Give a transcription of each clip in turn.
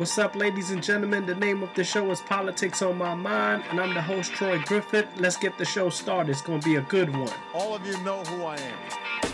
What's up, ladies and gentlemen? The name of the show is Politics on My Mind, and I'm the host, Troy Griffith. Let's get the show started. It's going to be a good one. All of you know who I am.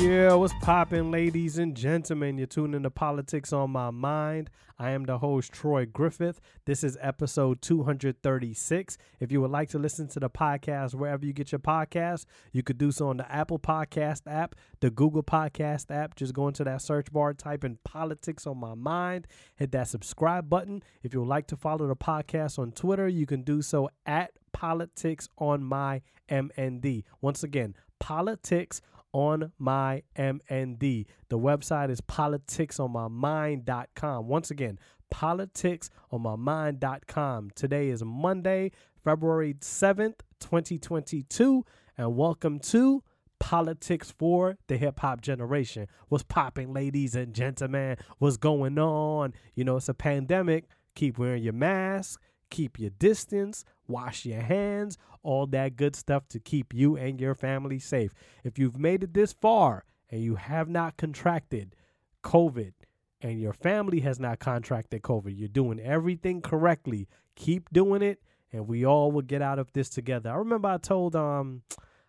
Yeah, what's poppin', ladies and gentlemen? You're tuning to Politics on My Mind. I am the host, Troy Griffith. This is episode 236. If you would like to listen to the podcast wherever you get your podcast, you could do so on the Apple Podcast app, the Google Podcast app. Just go into that search bar, type in Politics on My Mind, hit that subscribe button. If you would like to follow the podcast on Twitter, you can do so at Politics on My MND. Once again, Politics on my MND. The website is politicsonmymind.com. Once again, politicsonmymind.com. Today is Monday, February 7th, 2022, and welcome to Politics for the Hip Hop Generation. What's popping, ladies and gentlemen? What's going on? You know, it's a pandemic. Keep wearing your mask, keep your distance, wash your hands, all that good stuff to keep you and your family safe. If you've made it this far and you have not contracted COVID and your family has not contracted COVID, you're doing everything correctly. Keep doing it and we all will get out of this together. I remember I told um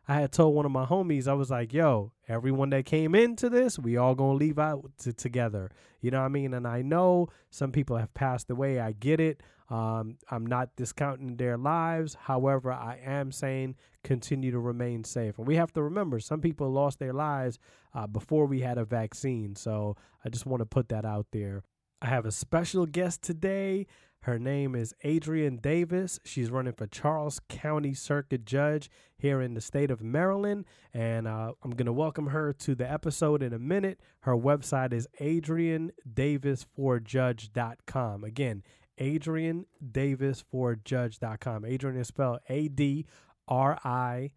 I had told one of my homies, I was like, yo, everyone that came into this, we all gonna leave out to, together. You know what I mean? And I know some people have passed away. I get it. Um, I'm not discounting their lives. However, I am saying continue to remain safe. And we have to remember some people lost their lives uh, before we had a vaccine. So I just want to put that out there. I have a special guest today. Her name is Adrienne Davis. She's running for Charles County Circuit Judge here in the state of Maryland. And uh, I'm going to welcome her to the episode in a minute. Her website is adriennedavisforjudge.com. Again, adriennedavisforjudge.com. Adrienne is spelled A D R I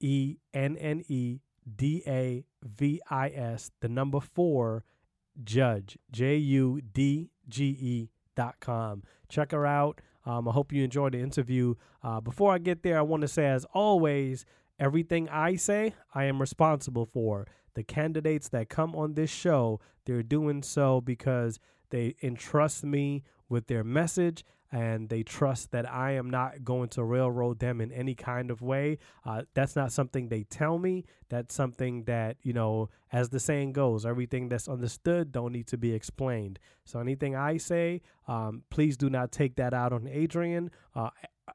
E N N E D A V I S, the number four, judge, J U D G E dot com. Check her out. Um, I hope you enjoyed the interview. Uh, before I get there, I want to say, as always, everything I say, I am responsible for. The candidates that come on this show, they're doing so because they entrust me with their message and they trust that I am not going to railroad them in any kind of way. Uh, that's not something they tell me. That's something that, you know, as the saying goes, everything that's understood don't need to be explained. So anything I say, um, please do not take that out on Adrienne. Uh,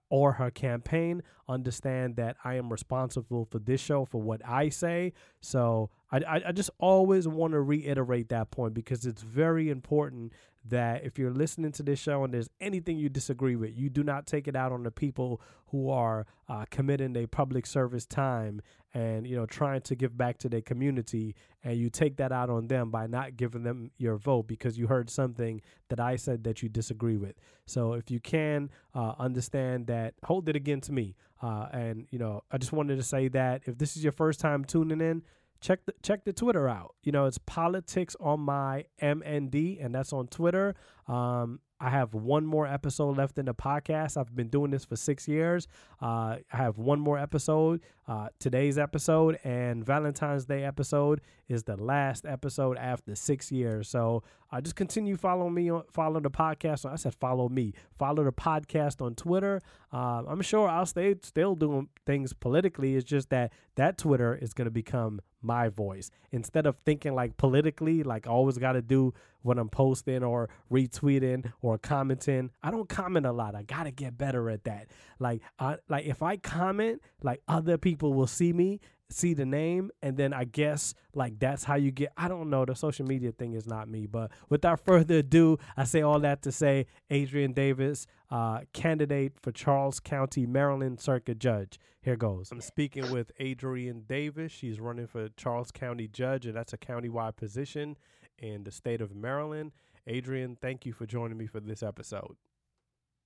or her campaign understand that I am responsible for this show for what I say. So I, I, I just always want to reiterate that point because it's very important that if you're listening to this show and there's anything you disagree with, you do not take it out on the people who are uh, committing their public service time and you know trying to give back to their community, and you take that out on them by not giving them your vote because you heard something that I said that you disagree with. So if you can uh, understand that, hold it against me. Uh, and you know, I just wanted to say that if this is your first time tuning in check the check the Twitter out. You know, it's politics on my MND, and that's on Twitter. Um, I have one more episode left in the podcast. I've been doing this for six years. Uh, I have one more episode. Uh, today's episode and Valentine's Day episode is the last episode after six years. So uh, just continue following me on follow the podcast. I said follow me. Follow the podcast on Twitter. Uh, I'm sure I'll stay still doing things politically. It's just that that Twitter is going to become my voice instead of thinking like politically, like I always got to do when I'm posting or retweeting or commenting. I don't comment a lot. I gotta get better at that. Like, I, like if I comment, like other people will see me, see the name, and then I guess like that's how you get. I don't know. The social media thing is not me. But without further ado, I say all that to say, Adrienne Davis, uh, candidate for Charles County, Maryland Circuit Judge. Here goes. I'm speaking with Adrienne Davis. She's running for Charles County Judge, and that's a countywide position in the state of Maryland. Adrienne thank you for joining me for this episode.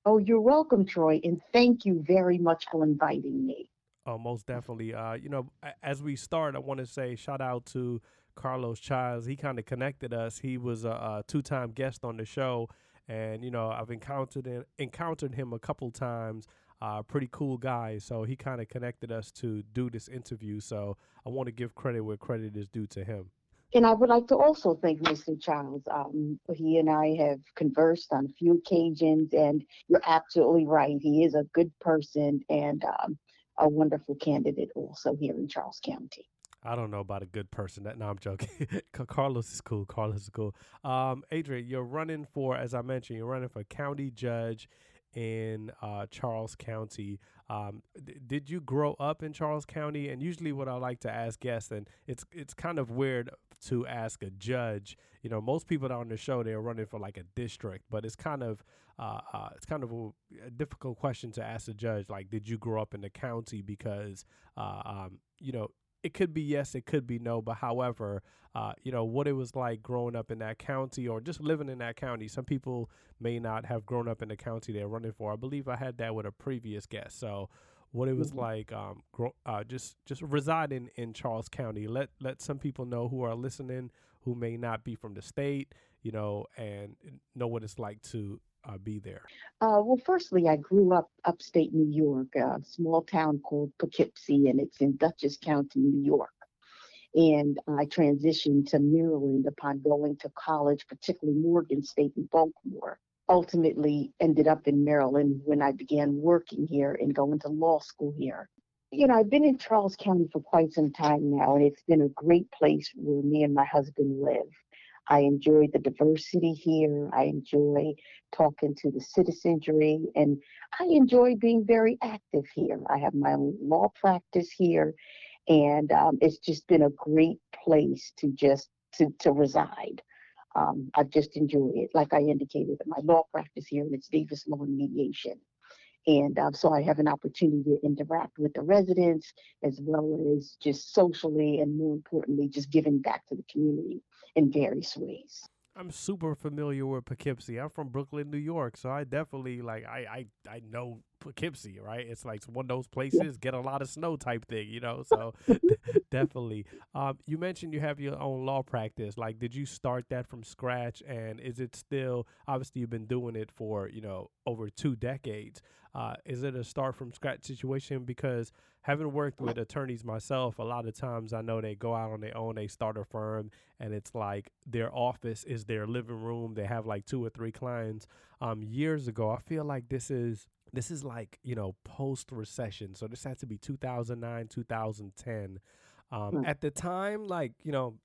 Oh, you're welcome, Troy, and thank you very much for inviting me. Oh, most definitely. Uh, you know, as we start, I want to say shout out to Carlos Childs. He kind of connected us. He was a, a two-time guest on the show, and you know, I've encountered encountered him a couple times. Uh, pretty cool guy. So he kind of connected us to do this interview. So I want to give credit where credit is due to him. And I would like to also thank Mr. Childs. Um, he and I have conversed on a few occasions, and you're absolutely right. He is a good person and um, a wonderful candidate also here in Charles County. I don't know about a good person. That no, I'm joking. Carlos is cool. Carlos is cool. Um, Adrienne, you're running for, as I mentioned, you're running for county judge in uh, Charles County. Um, did you grow up in Charles County? And usually, what I like to ask guests, and it's it's kind of weird to ask a judge. You know, most people that on the show they're running for like a district, but it's kind of uh, uh, it's kind of a, a, difficult question to ask a judge. Like, did you grow up in the county? Because uh, um, you know, it could be yes, it could be no. But however, uh, you know, what it was like growing up in that county or just living in that county. Some people may not have grown up in the county they're running for. I believe I had that with a previous guest. So what it was mm-hmm. like um, grow, uh, just just residing in Charles County. Let let some people know who are listening who may not be from the state, you know, and know what it's like to uh, be there? Uh, well, firstly, I grew up upstate New York, a small town called Poughkeepsie, and it's in Dutchess County, New York. And I transitioned to Maryland upon going to college, particularly Morgan State in Baltimore. Ultimately, ended up in Maryland when I began working here and going to law school here. You know, I've been in Charles County for quite some time now, and it's been a great place where me and my husband live. I enjoy the diversity here. I enjoy talking to the citizenry, and I enjoy being very active here. I have my own law practice here, and um, it's just been a great place to just to, to reside. Um, I've just enjoyed it. Like I indicated, my law practice here, and it's Davis Law and Mediation. And um, so I have an opportunity to interact with the residents as well as just socially and more importantly, just giving back to the community in various ways. I'm super familiar with Poughkeepsie. I'm from Brooklyn, New York, so I definitely like I I, I know Poughkeepsie, right? It's like one of those places yeah. get a lot of snow type thing, you know. So definitely. Um, you mentioned you have your own law practice. Like, did you start that from scratch? And is it still obviously you've been doing it for you know over two decades? Uh, is it a start from scratch situation? Because having worked with attorneys myself, a lot of times I know they go out on their own, they start a firm, and it's like their office is their living room. They have like two or three clients. Um, years ago, I feel like this is this is like you know post recession, so this had to be 2009, 2010. Um, mm. At the time, like you know,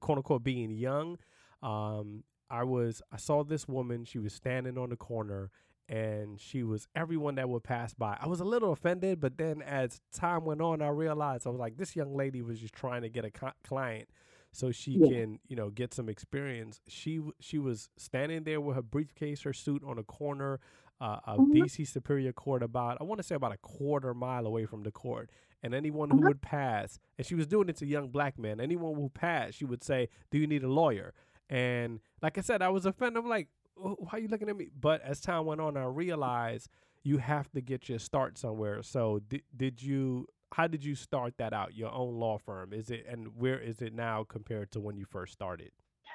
quote unquote, being young, um, I was I saw this woman. She was standing on the corner and she was everyone that would pass by. I was a little offended, but then as time went on, I realized I was like, this young lady was just trying to get a co- client so she yeah. can, you know, get some experience. She she was standing there with her briefcase, her suit on a corner uh, of mm-hmm. DC Superior Court, about I want to say about a quarter mile away from the court. And anyone mm-hmm. who would pass, and she was doing it to young black men. Anyone who passed, she would say, "Do you need a lawyer?" And like I said, I was offended. I'm like, why are you looking at me? But as time went on, I realized you have to get your start somewhere. So did did you? How did you start that out? Your own law firm is it, and where is it now compared to when you first started?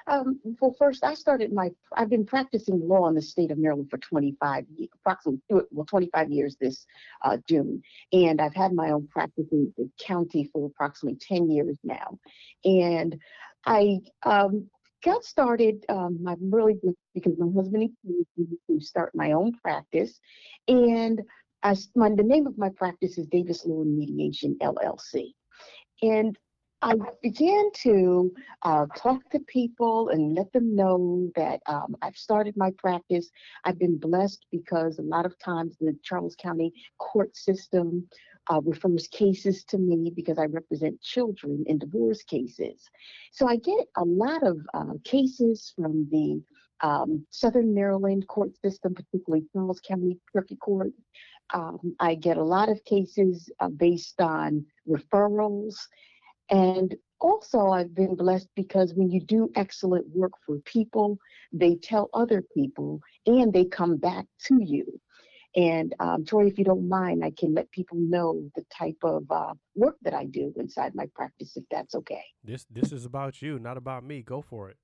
Um, well, first, I started my, I've been practicing law in the state of Maryland for 25, approximately, well, 25 years this uh, June. And I've had my own practice in the county for approximately 10 years now. And I um, got started, um, I'm really because my husband encouraged me to start my own practice. And I, my, the name of my practice is Davis Law and Mediation LLC. And I began to uh, talk to people and let them know that um, I've started my practice. I've been blessed because a lot of times the Charles County court system uh, refers cases to me because I represent children in divorce cases. So I get a lot of uh, cases from the um, Southern Maryland court system, particularly Charles County Circuit Court. Um, I get a lot of cases uh, based on referrals. And also, I've been blessed because when you do excellent work for people, they tell other people and they come back to you. And um, Troy, if you don't mind, I can let people know the type of uh, work that I do inside my practice, if that's okay. This this is about you, not about me. Go for it.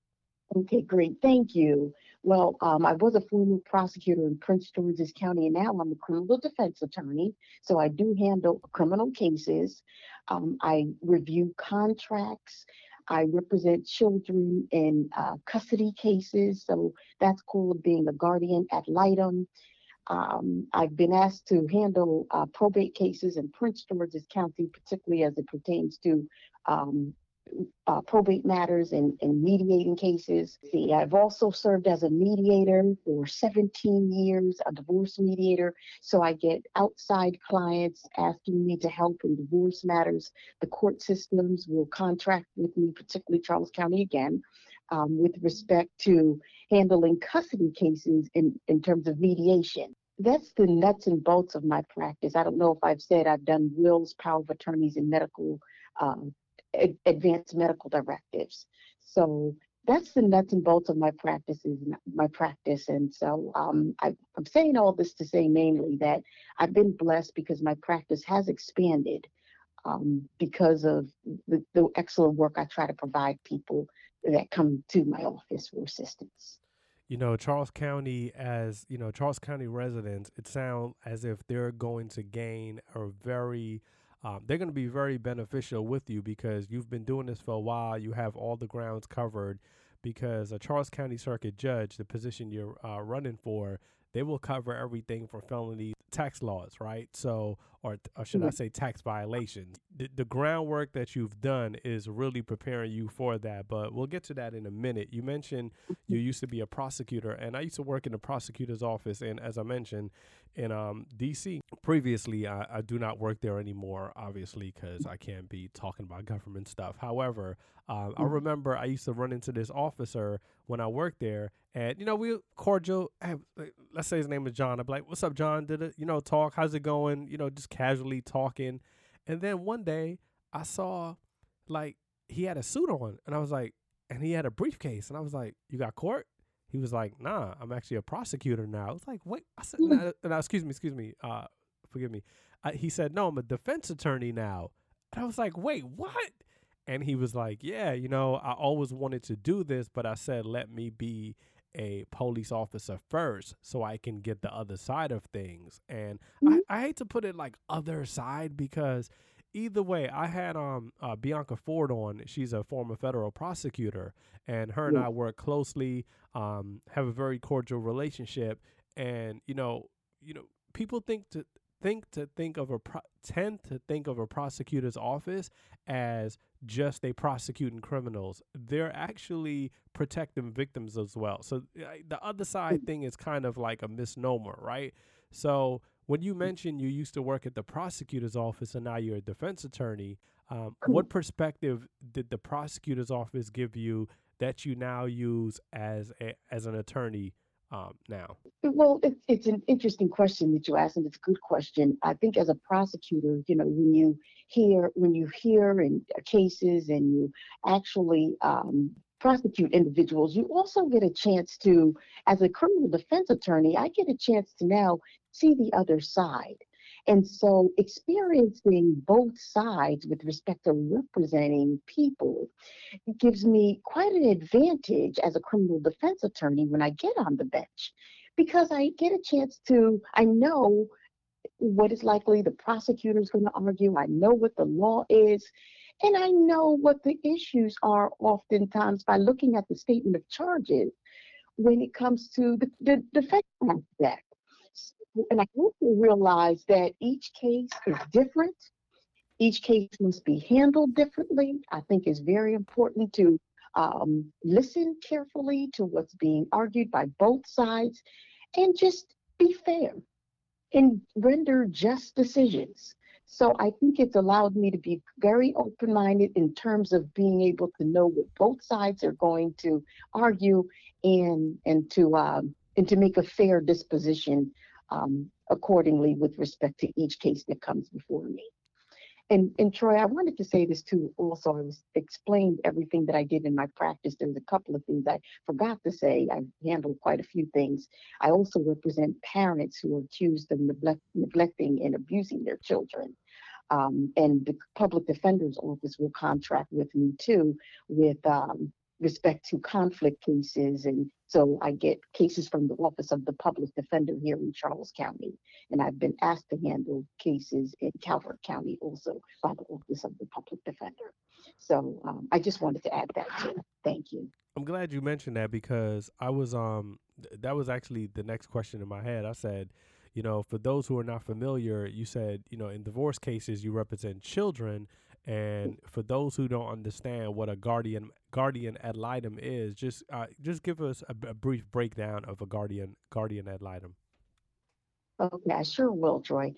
Okay, great. Thank you. Well, um, I was a former prosecutor in Prince George's County, and now I'm a criminal defense attorney. So I do handle criminal cases. Um, I review contracts. I represent children in uh, custody cases, so that's called being a guardian ad litem. Um, I've been asked to handle uh, probate cases in Prince George's County, particularly as it pertains to um, uh, probate matters and, and mediating cases. See, I've also served as a mediator for 17 years, a divorce mediator. So I get outside clients asking me to help in divorce matters. The court systems will contract with me, particularly Charles County again, um, with respect to handling custody cases in, in terms of mediation. That's the nuts and bolts of my practice. I don't know if I've said I've done wills, power of attorneys, and medical um, advanced medical directives. So that's the nuts and bolts of my practices, my practice. And so um, I, am saying all this to say mainly that I've been blessed because my practice has expanded um, because of the, the excellent work I try to provide people that come to my office for assistance. You know, Charles County, as you know, Charles County residents, it sounds as if they're going to gain a very um, they're going to be very beneficial with you because you've been doing this for a while. You have all the grounds covered because a Charles County Circuit Judge, the position you're uh, running for, they will cover everything from felony tax laws, right? So, or, or should I mm-hmm. say tax violations. The, the, groundwork that you've done is really preparing you for that, but we'll get to that in a minute. You mentioned you mm-hmm. used to be a prosecutor, and I used to work in the prosecutor's office, and as I mentioned, in um, DC. Previously, I, I, do not work there anymore, obviously, because I can't be talking about government stuff. However, um, I mm-hmm. remember I used to run into this officer when I worked there, and you know we cordial. Let's say his name is John. I'd be like, "What's up, John? Did it? You know, talk? How's it going? You know, just casually talking." And then one day I saw like he had a suit on, and I was like, and he had a briefcase, and I was like, "You got court?" He was like, "Nah, I'm actually a prosecutor now." I was like, "Wait," I said, nah, nah, "Excuse me, excuse me, uh, forgive me." Uh, he said, "No, I'm a defense attorney now," and I was like, "Wait, what?" And he was like, "Yeah, you know, I always wanted to do this, but I said let me be a police officer first so I can get the other side of things." And mm-hmm. I, I hate to put it like other side because either way, I had um uh, Bianca Ford on. She's a former federal prosecutor, and her and I work closely. Um, have a very cordial relationship, and you know, you know, people think to think to think of a pro- tend to think of a prosecutor's office as just they prosecuting criminals. They're actually protecting victims as well. So the other side thing is kind of like a misnomer, right? So when you mentioned you used to work at the prosecutor's office and now you're a defense attorney, um, what perspective did the prosecutor's office give you that you now use as a, as an attorney um, now? Well, it's, it's an interesting question that you asked, and it's a good question. I think as a prosecutor, you know, when you hear when you hear in cases and you actually um, prosecute individuals, you also get a chance to, as a criminal defense attorney, I get a chance to now see the other side. And so experiencing both sides with respect to representing people gives me quite an advantage as a criminal defense attorney when I get on the bench because I get a chance to, I know what is likely the prosecutor is going to argue, I know what the law is, and I know what the issues are oftentimes by looking at the statement of charges when it comes to the, the defense aspect and I hope you realize that each case is different. Each case must be handled differently. I think it's very important to um, listen carefully to what's being argued by both sides and just be fair and render just decisions. So I think it's allowed me to be very open minded in terms of being able to know what both sides are going to argue and and to um, and to make a fair disposition um, accordingly with respect to each case that comes before me. And, and Troy, I wanted to say this too. Also, I was explained everything that I did in my practice. There's a couple of things I forgot to say. I handled quite a few things. I also represent parents who are accused of neglect, neglecting and abusing their children. Um, and the public defender's office will contract with me too with um, respect to conflict cases. And so I get cases from the Office of the Public Defender here in Charles County. And I've been asked to handle cases in Calvert County also by the Office of the Public Defender. So um, I just wanted to add that too. Thank you. I'm glad you mentioned that because I was um th- that was actually the next question in my head. I said, you know, for those who are not familiar, you said, you know, in divorce cases you represent children and for those who don't understand what a guardian guardian ad litem is, just uh, just give us a, a brief breakdown of a guardian guardian ad litem. Okay, I sure will, Troy.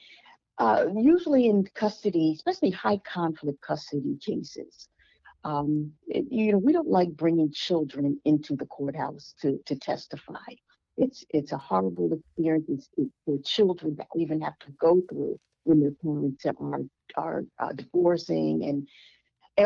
Uh, usually in custody, especially high conflict custody cases, um, it, you know, we don't like bringing children into the courthouse to, to testify. It's it's a horrible experience for children that even have to go through when their parents are are uh, divorcing and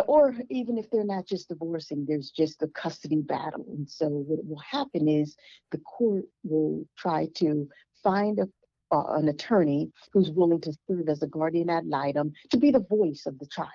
or even if they're not just divorcing, there's just a custody battle. And so what will happen is the court will try to find a, uh, an attorney who's willing to serve as a guardian ad litem to be the voice of the child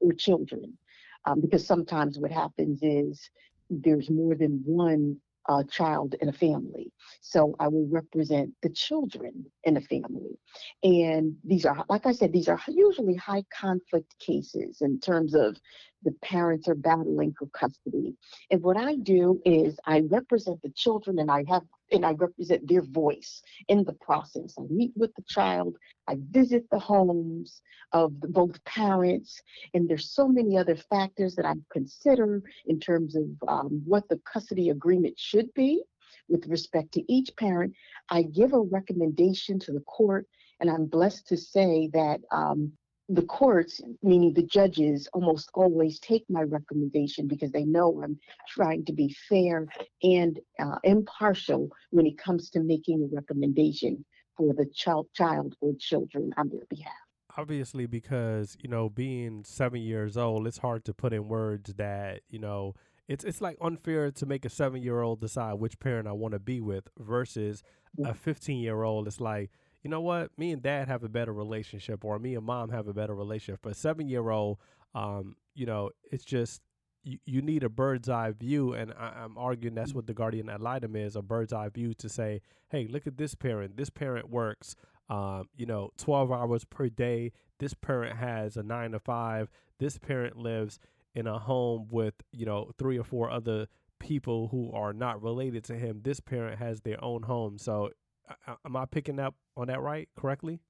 or children. Um, because sometimes what happens is there's more than one uh, child in a family. So I will represent the children in a family. And these are, like I said, these are usually high conflict cases in terms of the parents are battling for custody. And what I do is I represent the children and I have and I represent their voice in the process. I meet with the child, I visit the homes of the, both parents, and there's so many other factors that I consider in terms of um, what the custody agreement should be with respect to each parent. I give a recommendation to the court, and I'm blessed to say that um, the courts, meaning the judges, almost always take my recommendation because they know I'm trying to be fair and uh, impartial when it comes to making a recommendation for the child, child or children on their behalf. Obviously, because you know, being seven years old, it's hard to put in words that you know. It's it's like unfair to make a seven year old decide which parent I want to be with versus a fifteen year old. It's like you know what, me and dad have a better relationship, or me and mom have a better relationship. But seven year old, um, you know, it's just you, you need a bird's eye view, and I, am arguing that's what the guardian ad litem is a bird's eye view to say, hey, look at this parent. This parent works, um, you know, 12 hours per day. This parent has a nine to five. This parent lives in a home with, you know, three or four other people who are not related to him. This parent has their own home. So am I picking up on that right correctly?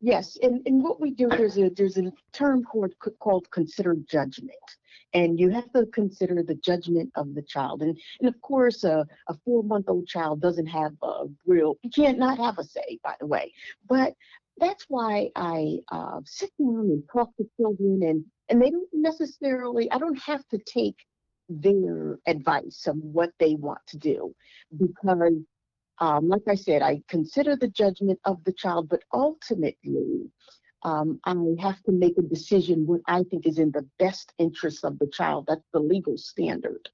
Yes, and, and what we do there's a there's a term called called considered judgment, and you have to consider the judgment of the child, and and of course a a four month old child doesn't have a real you can't not have a say by the way, but that's why I uh, sit down and talk to children, and and they don't necessarily I don't have to take their advice of what they want to do. Because um, like I said, I consider the judgment of the child, but ultimately, um, I have to make a decision what I think is in the best interest of the child. That's the legal standard.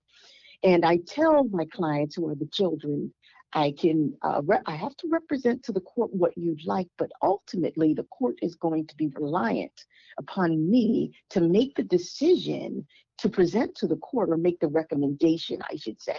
And I tell my clients who are the children, I can, uh, re- I have to represent to the court what you'd like, but ultimately the court is going to be reliant upon me to make the decision to present to the court or make the recommendation, I should say.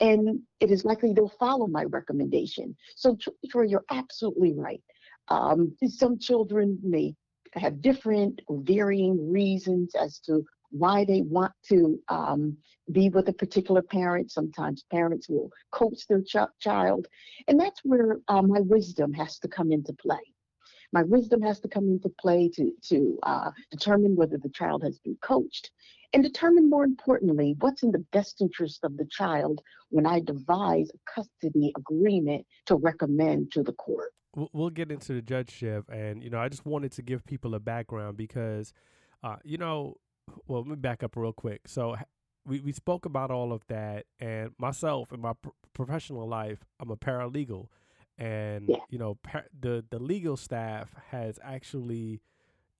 And it is likely they'll follow my recommendation. So, Troy, you're absolutely right. Um, some children may have different or varying reasons as to why they want to um, be with a particular parent. Sometimes parents will coach their ch- child. And that's where uh, my wisdom has to come into play my wisdom has to come into play to to uh, determine whether the child has been coached and determine more importantly what's in the best interest of the child when I devise a custody agreement to recommend to the court. We'll get into the judgeship, and you know, I just wanted to give people a background because, uh, you know, well, let me back up real quick. So we, we spoke about all of that, and myself in my pr- professional life, I'm a paralegal, and yeah. you know, par- the the legal staff has actually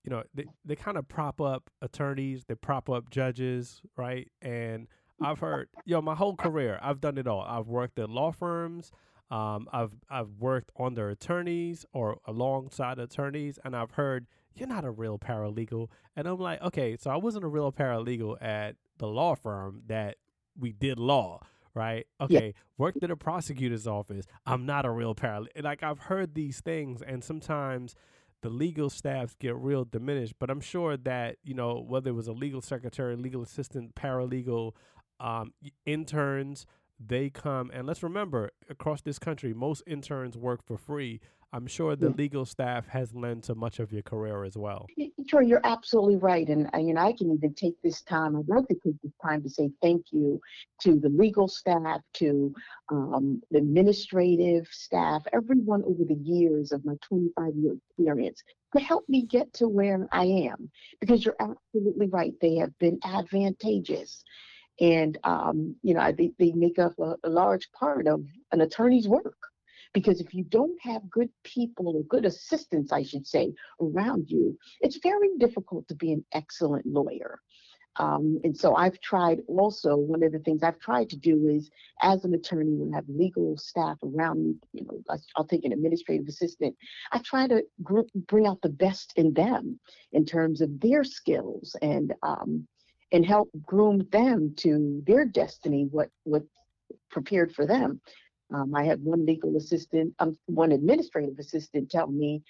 you know, they, they kind of prop up attorneys, they prop up judges, right? And I've heard, yo, my whole career, I've done it all. I've worked at law firms, um, I've I've worked under attorneys or alongside attorneys, and I've heard you're not a real paralegal, and I'm like, okay, so I wasn't a real paralegal at the law firm that we did law, right? Okay, yeah. worked at a prosecutor's office. I'm not a real paralegal. Like I've heard these things, and sometimes the legal staffs get real diminished. But I'm sure that you know whether it was a legal secretary, legal assistant, paralegal, um, interns, they come and let's remember across this country, most interns work for free. I'm sure the yeah. legal staff has lent to much of your career as well. Sure, you're absolutely right. And uh, you know, I can even take this time, I'd like to take this time to say thank you to the legal staff, to um, the administrative staff, everyone over the years of my 25 year experience to help me get to where I am. Because you're absolutely right, they have been advantageous. And, um, you know, they, they make up a, a large part of an attorney's work. Because if you don't have good people or good assistants, I should say, around you, it's very difficult to be an excellent lawyer. Um, and so I've tried also, one of the things I've tried to do is, as an attorney, when I have legal staff around me, you know, I'll take an administrative assistant, I try to group, bring out the best in them in terms of their skills and um, and help groom them to their destiny, what what prepared for them. Um, I had one legal assistant, um, one administrative assistant tell me,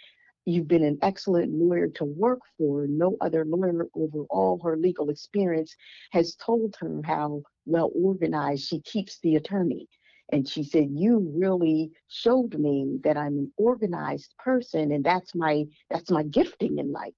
You've been an excellent lawyer to work for. No other lawyer over all her legal experience has told her how well organized she keeps the attorney. And she said, You really showed me that I'm an organized person, and that's my that's my gifting in life.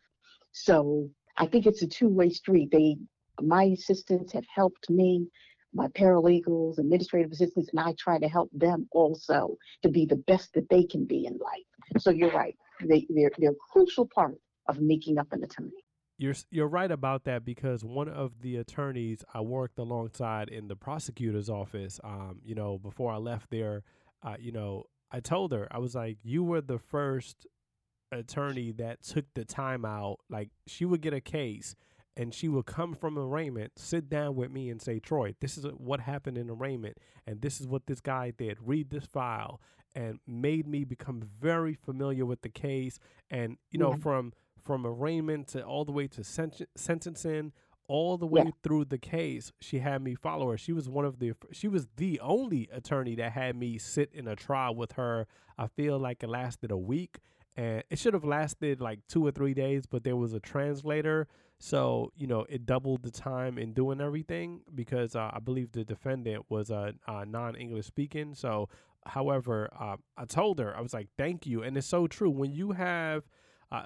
So I think it's a two-way street. They my assistants have helped me my paralegals, administrative assistants, and I try to help them also to be the best that they can be in life. So you're right. They, they're, they're a crucial part of making up an attorney. You're you're right about that because one of the attorneys I worked alongside in the prosecutor's office, um, you know, before I left there, uh, you know, I told her I was like, you were the first attorney that took the time out. Like she would get a case and she would come from arraignment, sit down with me and say, Troy, this is what happened in arraignment, and this is what this guy did. Read this file, and made me become very familiar with the case. And you know, from from arraignment to all the way to sen- sentencing, all the way yeah. through the case, she had me follow her. She was one of the she was the only attorney that had me sit in a trial with her. I feel like it lasted a week and it should have lasted like two or three days, but there was a translator, so you know it doubled the time in doing everything because uh, I believe the defendant was a uh, non-English speaking. So, however, uh, I told her I was like, "Thank you," and it's so true when you have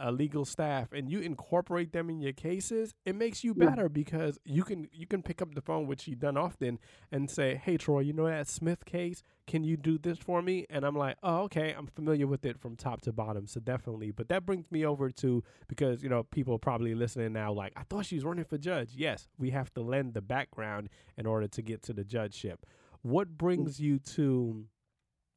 a legal staff and you incorporate them in your cases, it makes you better yeah. because you can you can pick up the phone, which she done often, and say, "Hey, Troy, you know that Smith case? Can you do this for me?" And I'm like, "Oh, okay. I'm familiar with it from top to bottom, so definitely." But that brings me over to because you know people probably listening now, like, "I thought she was running for judge." Yes, we have to lend the background in order to get to the judgeship. What brings you to,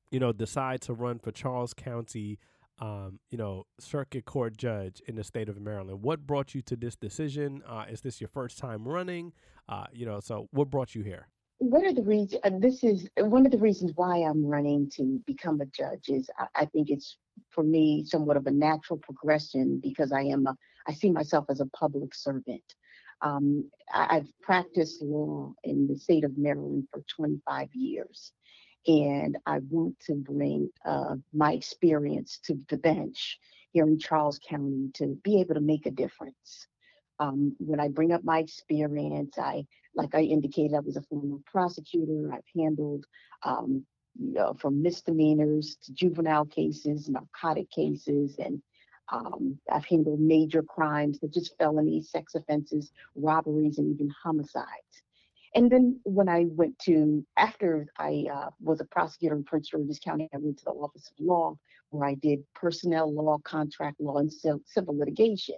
you know, decide to run for Charles County? Um, you know, circuit court judge in the state of Maryland. What brought you to this decision? Uh, is this your first time running? Uh, you know, so what brought you here? One of the reasons, uh, this is one of the reasons why I'm running to become a judge is I, I think it's for me somewhat of a natural progression because I am a, I see myself as a public servant. Um, I, I've practiced law in the state of Maryland for 25 years and I want to bring uh, my experience to the bench here in Charles County to be able to make a difference. Um, when I bring up my experience, I, like I indicated, I was a former prosecutor. I've handled um, you know, from misdemeanors to juvenile cases, narcotic cases, and um, I've handled major crimes such as felonies, sex offenses, robberies, and even homicides. And then when I went to, after I uh, was a prosecutor in Prince George's County, I went to the Office of Law where I did personnel law, contract law, and civil litigation.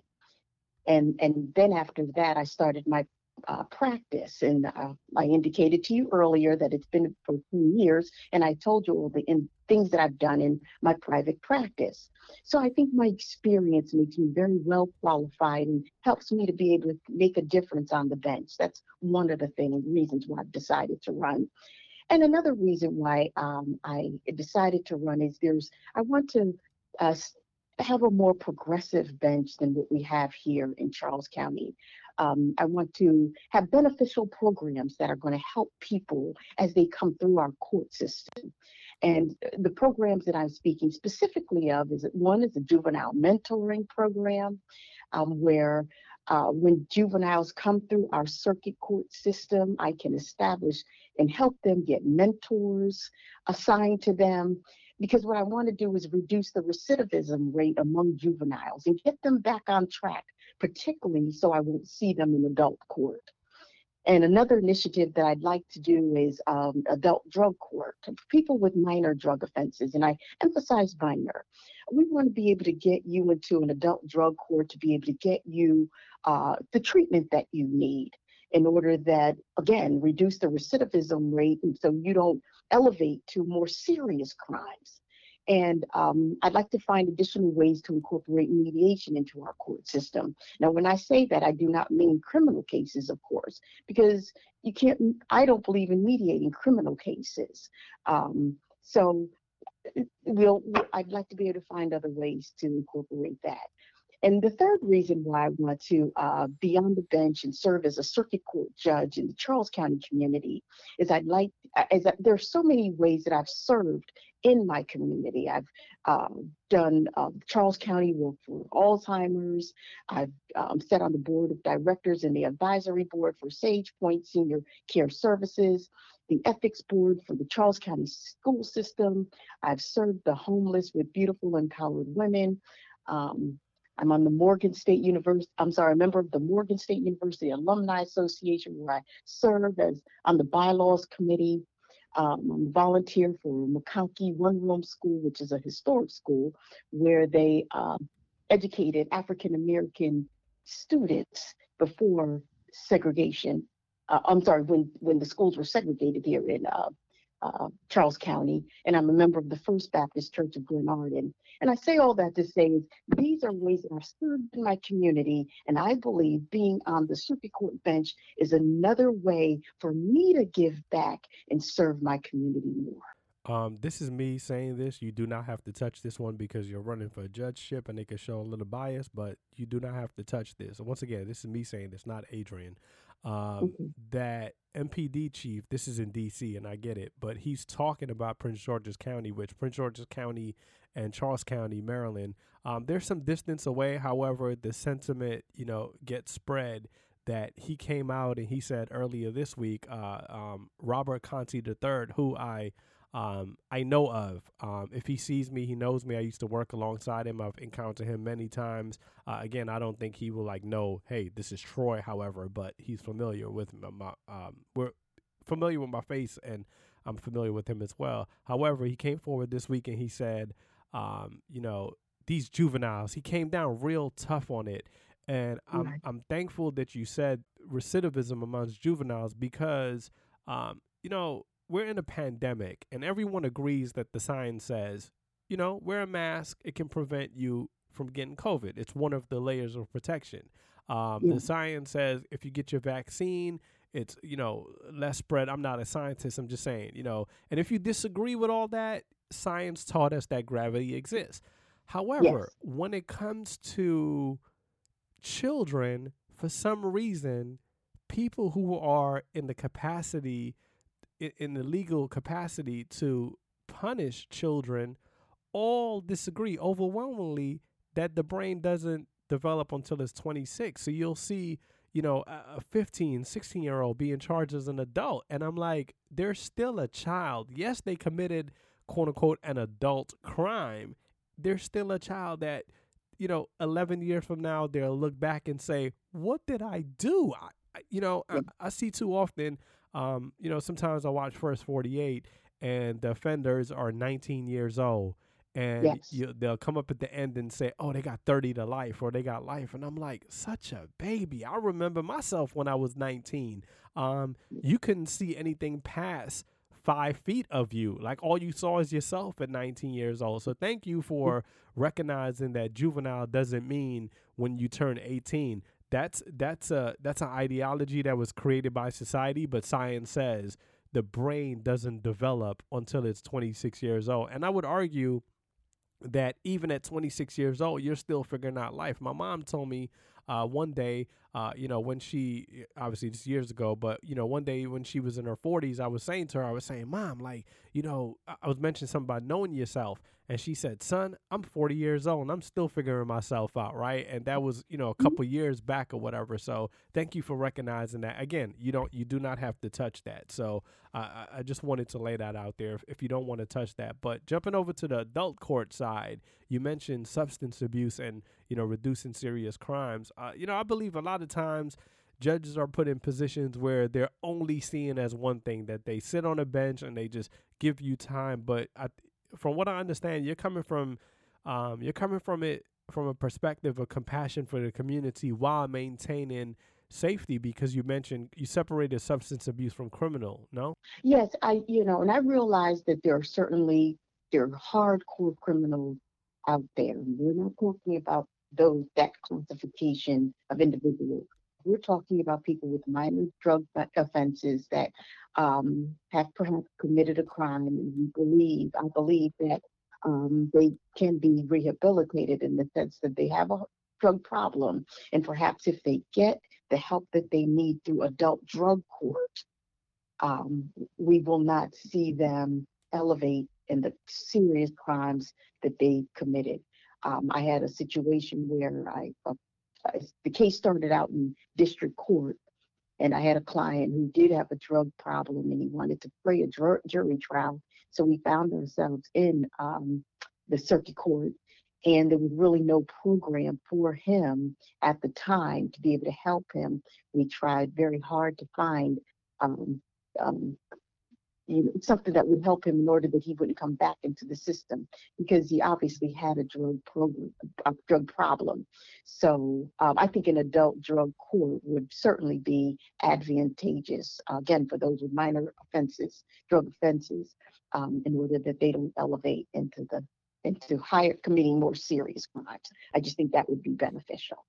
And, and then after that, I started my uh, practice. And uh, I indicated to you earlier that it's been for two years, and I told you all the in, things that I've done in my private practice. So I think my experience makes me very well qualified and helps me to be able to make a difference on the bench. That's one of the things, reasons why I've decided to run. And another reason why um, I decided to run is there's, I want to uh, have a more progressive bench than what we have here in Charles County. Um, I want to have beneficial programs that are going to help people as they come through our court system. And the programs that I'm speaking specifically of is one is a juvenile mentoring program, um, where uh, when juveniles come through our circuit court system, I can establish and help them get mentors assigned to them. Because what I want to do is reduce the recidivism rate among juveniles and get them back on track, particularly so I won't see them in adult court. And another initiative that I'd like to do is um, adult drug court for people with minor drug offenses. And I emphasize minor. We want to be able to get you into an adult drug court to be able to get you uh, the treatment that you need in order that, again, reduce the recidivism rate so you don't elevate to more serious crimes. And um, I'd like to find additional ways to incorporate mediation into our court system. Now, when I say that, I do not mean criminal cases, of course, because you can't, I don't believe in mediating criminal cases. Um, so we'll, I'd like to be able to find other ways to incorporate that. And the third reason why I want to uh, be on the bench and serve as a circuit court judge in the Charles County community is I'd like, is that there are so many ways that I've served in my community. I've um, done uh, Charles County work for Alzheimer's. I've um, sat on the board of directors and the advisory board for Sage Point Senior Care Services, the ethics board for the Charles County school system. I've served the homeless with beautiful empowered women. Um, I'm on the Morgan State University, I'm sorry, a member of the Morgan State University Alumni Association where I serve as on the bylaws committee. Um, I'm volunteer for McConkey One Room School, which is a historic school where they uh, educated African American students before segregation. Uh, I'm sorry, when when the schools were segregated here in uh, uh, Charles County, and I'm a member of the First Baptist Church of Glenarden. And I say all that to say is these are ways that I've served in my community, and I believe being on the circuit court bench is another way for me to give back and serve my community more. Um, this is me saying this. You do not have to touch this one because you're running for a judgeship and it can show a little bias, but you do not have to touch this. Once again, this is me saying this, not Adrienne um, mm-hmm. that MPD chief, this is in DC and I get it, but he's talking about Prince George's County, which Prince George's County and Charles County, Maryland, um, there's some distance away. However, the sentiment, you know, gets spread that he came out and he said earlier this week, uh, um, Robert Contee III, who I um, I know of. Um, if he sees me, he knows me. I used to work alongside him. I've encountered him many times. Uh, again, I don't think he will like know, hey, this is Troy. However, but he's familiar with my, um, we're familiar with my face, and I'm familiar with him as well. However, he came forward this week and he said, um, you know, these juveniles. He came down real tough on it, and I'm I'm thankful that you said recidivism amongst juveniles because, um, you know we're in a pandemic and everyone agrees that the science says, you know, wear a mask, it can prevent you from getting COVID. It's one of the layers of protection. Um, yeah. The science says if you get your vaccine, it's, you know, less spread. I'm not a scientist, I'm just saying, you know, and if you disagree with all that, science taught us that gravity exists. However, yes. when it comes to children, for some reason, people who are in the capacity in the legal capacity to punish children all disagree overwhelmingly that the brain doesn't develop until it's 26 so you'll see you know a 15 16 year old being charged as an adult and i'm like they're still a child yes they committed quote unquote an adult crime they're still a child that you know 11 years from now they'll look back and say what did i do I, you know I, I see too often um, you know, sometimes I watch First 48 and the offenders are 19 years old and yes. you, they'll come up at the end and say, "Oh, they got 30 to life or they got life." And I'm like, "Such a baby." I remember myself when I was 19. Um, you couldn't see anything past 5 feet of you. Like all you saw is yourself at 19 years old. So thank you for recognizing that juvenile doesn't mean when you turn 18 that's that's a that's an ideology that was created by society, but science says the brain doesn't develop until it's 26 years old. And I would argue that even at 26 years old, you're still figuring out life. My mom told me uh, one day, uh, you know, when she obviously just years ago, but you know, one day when she was in her 40s, I was saying to her, I was saying, Mom, like, you know, I was mentioning something about knowing yourself, and she said, Son, I'm 40 years old, and I'm still figuring myself out, right? And that was, you know, a couple years back or whatever. So thank you for recognizing that. Again, you don't, you do not have to touch that. So uh, I just wanted to lay that out there if, if you don't want to touch that. But jumping over to the adult court side, you mentioned substance abuse and you know reducing serious crimes. Uh, you know, I believe a lot of times judges are put in positions where they're only seeing as one thing that they sit on a bench and they just give you time. But I, from what I understand, you're coming from um, you're coming from it from a perspective of compassion for the community while maintaining safety because you mentioned you separated substance abuse from criminal no yes i you know and i realize that there are certainly there are hardcore criminals out there we're not talking about those that classification of individuals we're talking about people with minor drug offenses that um, have perhaps committed a crime and we believe i believe that um, they can be rehabilitated in the sense that they have a drug problem and perhaps if they get the help that they need through adult drug court, um, we will not see them elevate in the serious crimes that they committed. Um, I had a situation where I, uh, the case started out in district court, and I had a client who did have a drug problem and he wanted to play a jur- jury trial. So we found ourselves in um, the circuit court and there was really no program for him at the time to be able to help him. We tried very hard to find um, um, know, something that would help him in order that he wouldn't come back into the system because he obviously had a drug program, a drug problem. So um, I think an adult drug court would certainly be advantageous uh, again for those with minor offenses, drug offenses, um, in order that they don't elevate into the into higher committing more serious crimes. I just think that would be beneficial.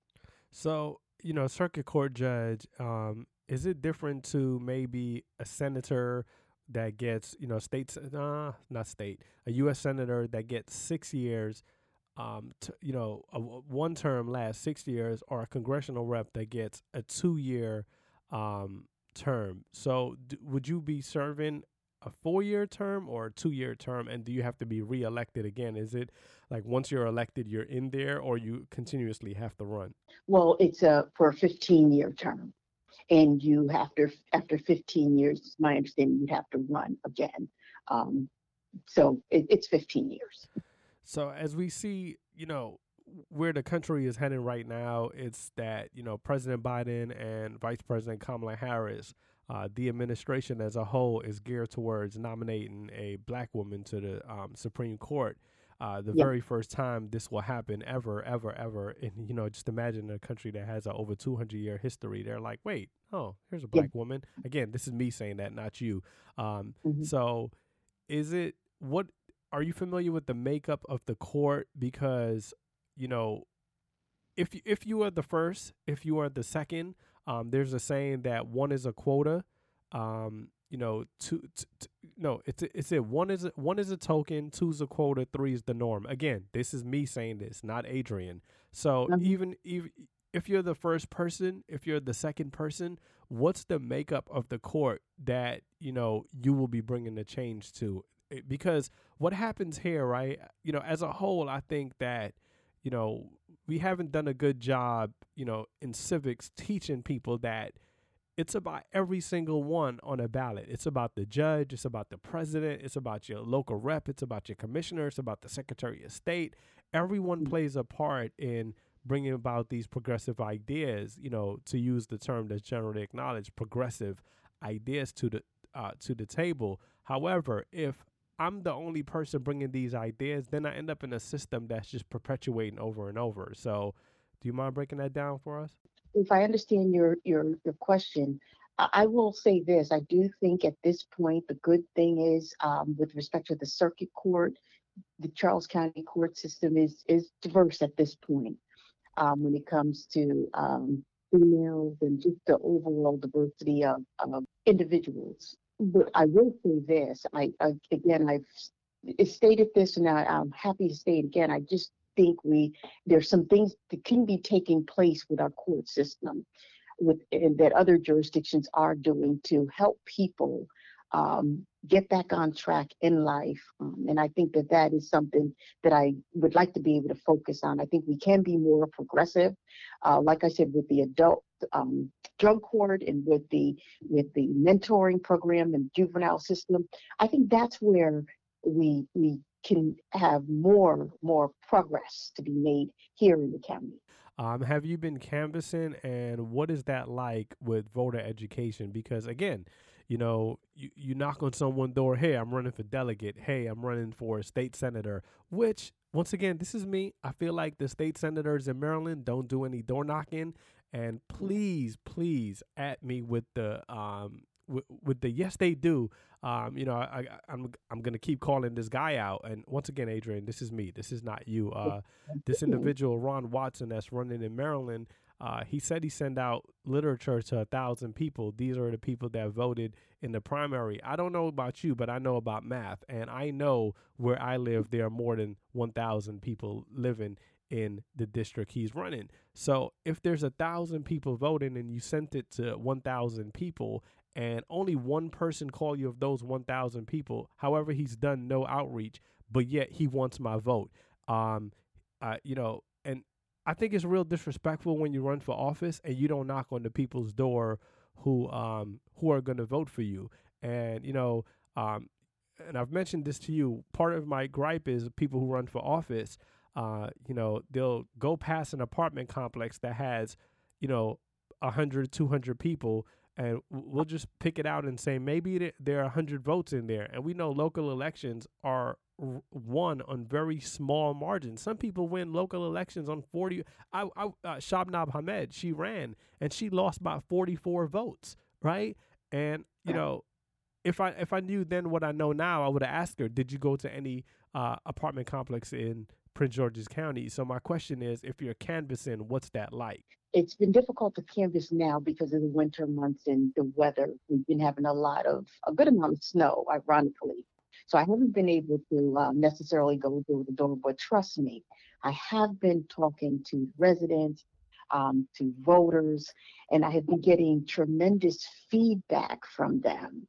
So, you know, circuit court judge, um, is it different to maybe a senator that gets, you know, states, uh, not state, a U.S. senator that gets six years, um, to, you know, a, one term lasts six years, or a congressional rep that gets a two year um, term? So, d- would you be serving a four year term or a two year term? And do you have to be reelected again? Is it like once you're elected, you're in there or you continuously have to run? Well, it's a for a 15 year term. And you to, after 15 years, my understanding, you'd have to run again. Um, so it, it's 15 years. So as we see, you know, where the country is heading right now, it's that, you know, President Biden and Vice President Kamala Harris uh, the administration as a whole is geared towards nominating a black woman to the um, Supreme Court. Uh, the very first time this will happen ever, ever, ever. And, you know, just imagine a country that has a over 200 year history. They're like, wait, oh, here's a black woman. Again, this is me saying that, not you. Um, mm-hmm. So is it, what, are you familiar with the makeup of the court? Because, you know, if you, if you are the first, if you are the second, um, there's a saying that one is a quota. Um, you know, two, t- t- no, it's a, it's a one is a, one is a token, two is a quota, three is the norm. Again, this is me saying this, not Adrienne. So mm-hmm. even even if you're the first person, if you're the second person, what's the makeup of the court that you know you will be bringing the change to? Because what happens here, right? You know, as a whole, I think that you know we haven't done a good job, you know, in civics teaching people that it's about every single one on a ballot. It's about the judge, it's about the president, it's about your local rep, it's about your commissioner, it's about the secretary of state. Everyone mm-hmm. plays a part in bringing about these progressive ideas, you know, to use the term that's generally acknowledged, progressive ideas to the uh, to the table. However, if I'm the only person bringing these ideas, then I end up in a system that's just perpetuating over and over. So, do you mind breaking that down for us? If I understand your your your question, I will say this: I do think at this point the good thing is, um, with respect to the circuit court, the Charles County court system is is diverse at this point um, when it comes to um, females and just the overall diversity of, of individuals but I will say this. I, I again, I've stated this, and I, I'm happy to say it again. I just think we there's some things that can be taking place with our court system with and that other jurisdictions are doing to help people um, get back on track in life. Um, and I think that that is something that I would like to be able to focus on. I think we can be more progressive, uh, like I said, with the adult um, drug court and with the with the mentoring program and juvenile system. I think that's where we we can have more more progress to be made here in the county. Um, have you been canvassing, and what is that like with voter education? Because again, you know, you, you knock on someone's door, hey, I'm running for delegate, hey, I'm running for state senator, which once again, this is me. I feel like the state senators in Maryland don't do any door knocking. And please, please at me with the um with, with the yes they do. Um, you know, I, I I'm I'm gonna keep calling this guy out. And once again, Adrienne, this is me. This is not you. Uh, this individual, Ron Watson, that's running in Maryland. Uh, he said he sent out literature to a thousand people. These are the people that voted in the primary. I don't know about you, but I know about math, and I know where I live, there are more than one thousand people living in the district he's running. So if there's a thousand people voting and you sent it to one thousand people, and only one person call you of those one thousand people, however, he's done no outreach, but yet he wants my vote. Um, uh, you know, and I think it's real disrespectful when you run for office and you don't knock on the people's door who um who are going to vote for you. And you know, um, and I've mentioned this to you. Part of my gripe is people who run for office. Uh, you know, they'll go past an apartment complex that has, you know, 100, 200 people, and we'll just pick it out and say maybe there are 100 votes in there. And we know local elections are won on very small margins. Some people win local elections on 40. I, I uh, Shabnam Hamed, she ran and she lost by 44 votes, right? And you know, if I if I knew then what I know now, I would have asked her, "Did you go to any uh, apartment complex in Prince George's County?" So my question is, if you're canvassing, what's that like? It's been difficult to canvass now because of the winter months and the weather. We've been having a lot of a good amount of snow, ironically. So I haven't been able to uh, necessarily go door to door, but trust me, I have been talking to residents, um, to voters, and I have been getting tremendous feedback from them.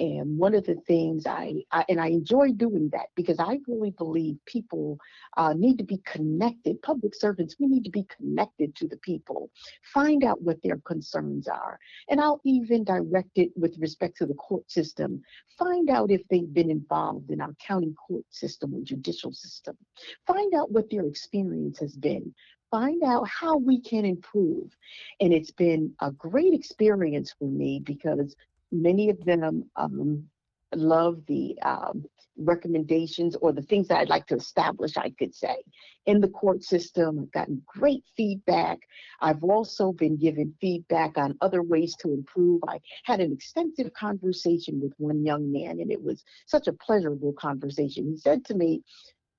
And one of the things I, I and I enjoy doing that because I really believe people uh, need to be connected. Public servants, we need to be connected to the people, find out what their concerns are. And I'll even direct it with respect to the court system. Find out if they've been involved in our county court system or judicial system. Find out what their experience has been find out how we can improve. And it's been a great experience for me because many of them um, love the um, recommendations or the things that I'd like to establish, I could say, in the court system. I've gotten great feedback. I've also been given feedback on other ways to improve. I had an extensive conversation with one young man, and it was such a pleasurable conversation. He said to me,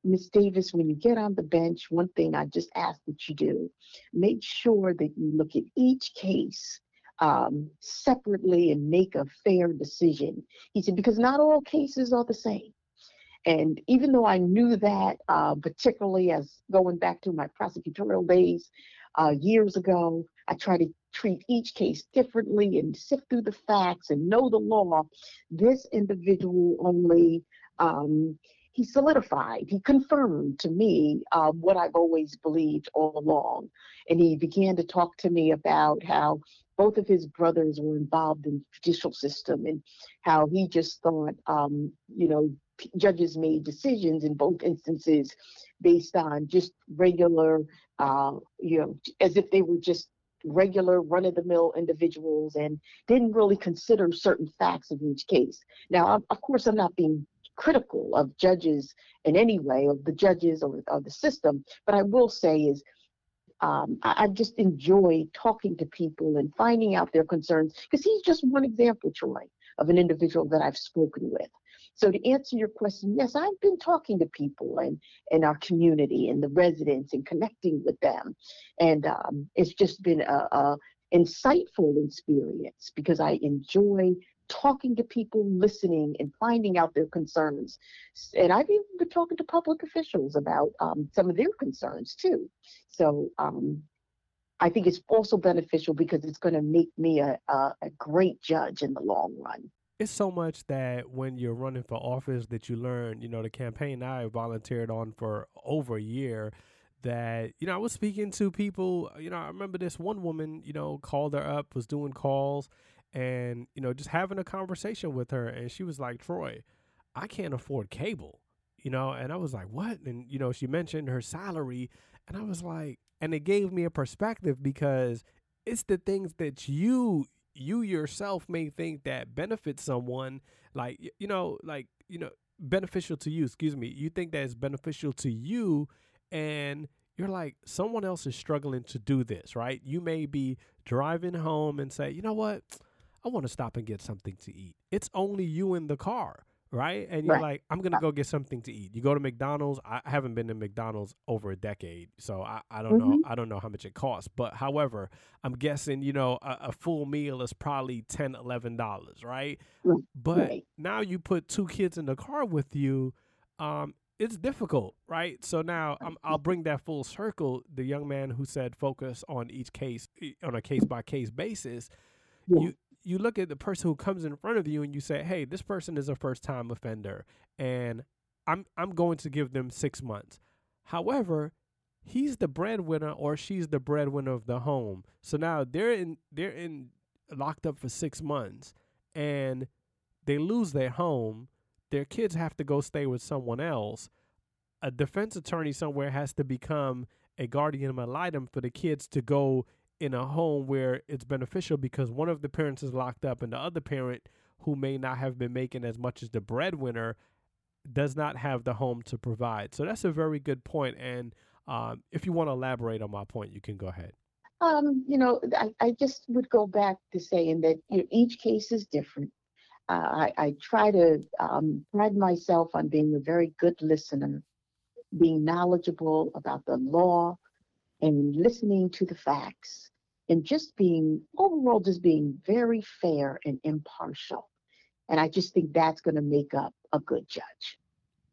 Miss Davis, when you get on the bench, one thing I just ask that you do, make sure that you look at each case um, separately and make a fair decision. He said, because not all cases are the same. And even though I knew that, uh, particularly as going back to my prosecutorial days uh, years ago, I try to treat each case differently and sift through the facts and know the law. This individual only um, he solidified, he confirmed to me um, what I've always believed all along. And he began to talk to me about how both of his brothers were involved in the judicial system and how he just thought, um, you know, judges made decisions in both instances based on just regular, uh, you know, as if they were just regular run of the mill individuals and didn't really consider certain facts of each case. Now, of course, I'm not being critical of judges in any way, of the judges or of the system. But I will say is um, I, I, just enjoy talking to people and finding out their concerns because he's just one example, Troy, of an individual that I've spoken with. So to answer your question, yes, I've been talking to people and in our community and the residents and connecting with them, and um, it's just been a, a insightful experience because I enjoy talking to people, listening, and finding out their concerns. And I've even been talking to public officials about um, some of their concerns too. So um, I think it's also beneficial because it's going to make me a, a, a great judge in the long run it's so much that when you're running for office that you learn, you know, the campaign I volunteered on for over a year that, you know, I was speaking to people, you know, I remember this one woman, you know, called her up, was doing calls and, you know, just having a conversation with her and she was like, "Troy, I can't afford cable." You know, and I was like, "What?" And you know, she mentioned her salary and I was like, and it gave me a perspective because it's the things that you you yourself may think that benefits someone like you know like you know beneficial to you excuse me you think that is beneficial to you and you're like someone else is struggling to do this right you may be driving home and say you know what i want to stop and get something to eat it's only you in the car right? And you're right. like, I'm gonna go get something to eat. You go to McDonald's. I haven't been to McDonald's over a decade, so I, I don't mm-hmm. know. I don't know how much it costs. But however, I'm guessing you know a, a full meal is probably 10 11 dollars, right? right? But right. now you put two kids in the car with you. Um, it's difficult, right? So now i will bring that full circle. The young man who said focus on each case on a case by case basis. Yeah. You you look at the person who comes in front of you and you say, "Hey, this person is a first-time offender, and I'm I'm going to give them six months." However, he's the breadwinner or she's the breadwinner of the home. So now they're in they're in locked up for six months, and they lose their home. Their kids have to go stay with someone else. A defense attorney somewhere has to become a guardian ad litem for the kids to go in a home where it's beneficial because one of the parents is locked up and the other parent who may not have been making as much as the breadwinner does not have the home to provide. So that's a very good point. And um, if you want to elaborate on my point, you can go ahead. Um, you know, I, I just would go back to saying that you know, each case is different. Uh, I, I, try to um, pride myself on being a very good listener, being knowledgeable about the law, and listening to the facts and just being overall just being very fair and impartial. And I just think that's going to make up a good judge,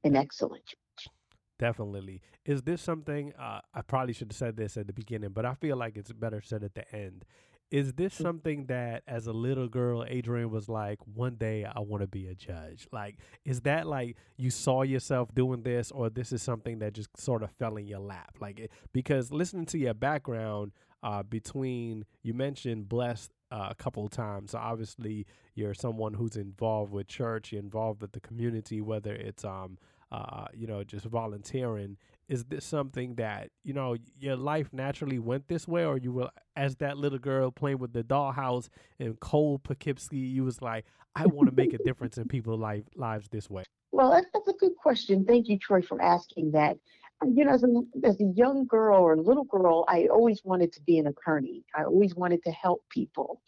an excellent judge. Definitely. Is this something uh, I probably should have said this at the beginning, but I feel like it's better said at the end. Is this mm. something that as a little girl, Adrienne was like, one day I want to be a judge? Like, is that like you saw yourself doing this, or this is something that just sort of fell in your lap? Like, it, because listening to your background, uh, between you mentioned blessed uh, a couple of times. So obviously, you're someone who's involved with church, you're involved with the community, whether it's um, uh, you know, just volunteering is this something that you know your life naturally went this way or you were as that little girl playing with the dollhouse and Cole Poughkeepsie you was like i want to make a difference in people's life lives this way well that's a good question. Thank you troy for asking that. Uh, you know as a, as a young girl or little girl i always wanted to be an attorney. I always wanted to help people.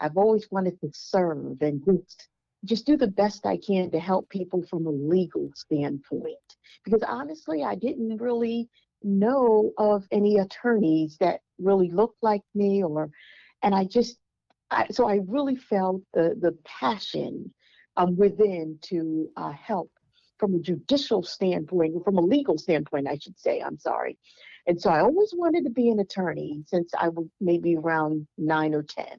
I've always wanted to serve and just just do the best I can to help people from a legal standpoint. Because honestly, I didn't really know of any attorneys that really looked like me or and I just I, so I really felt the the passion um, within to uh, help from a judicial standpoint, from a legal standpoint, I should say. I'm sorry. And so I always wanted to be an attorney since I was maybe around nine or ten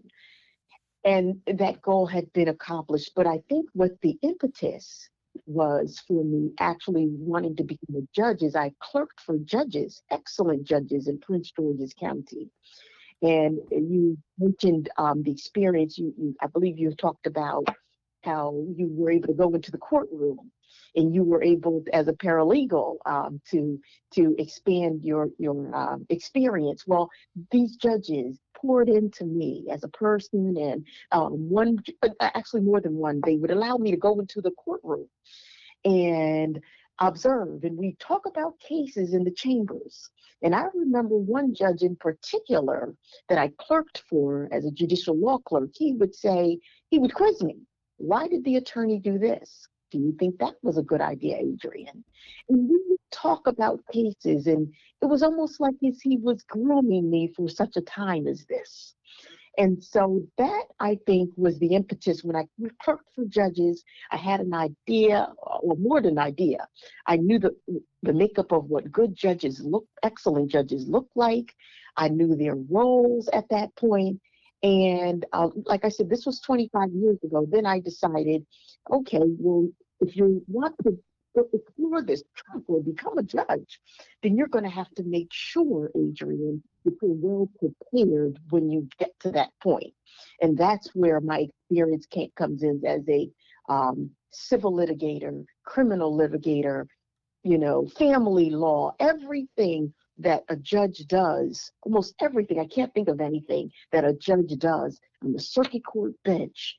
and that goal had been accomplished. But I think what the impetus was for me actually wanting to become a judge is I clerked for judges, excellent judges in Prince George's County. And you mentioned um, the experience. You, you, I believe you talked about how you were able to go into the courtroom and you were able as a paralegal um, to to expand your your um, experience. Well these judges poured into me as a person and um, one uh, actually more than one they would allow me to go into the courtroom and observe and we talk about cases in the chambers. And i remember one judge in particular that i clerked for as a judicial law clerk he would say he would quiz me why did the attorney do this do you think that was a good idea, Adrienne? And we would talk about cases, and it was almost like as he was grooming me for such a time as this. And so that I think was the impetus when I clerked for judges. I had an idea, or more than an idea. I knew the the makeup of what good judges look, excellent judges look like. I knew their roles at that point. And uh, like I said, this was 25 years ago. Then I decided, okay, well, if you want to explore this track or become a judge, then you're going to have to make sure, Adrienne, that you're well prepared when you get to that point. And that's where my experience comes in as a um, civil litigator, criminal litigator, you know, family law, everything that a judge does, almost everything, I can't think of anything that a judge does on the circuit court bench,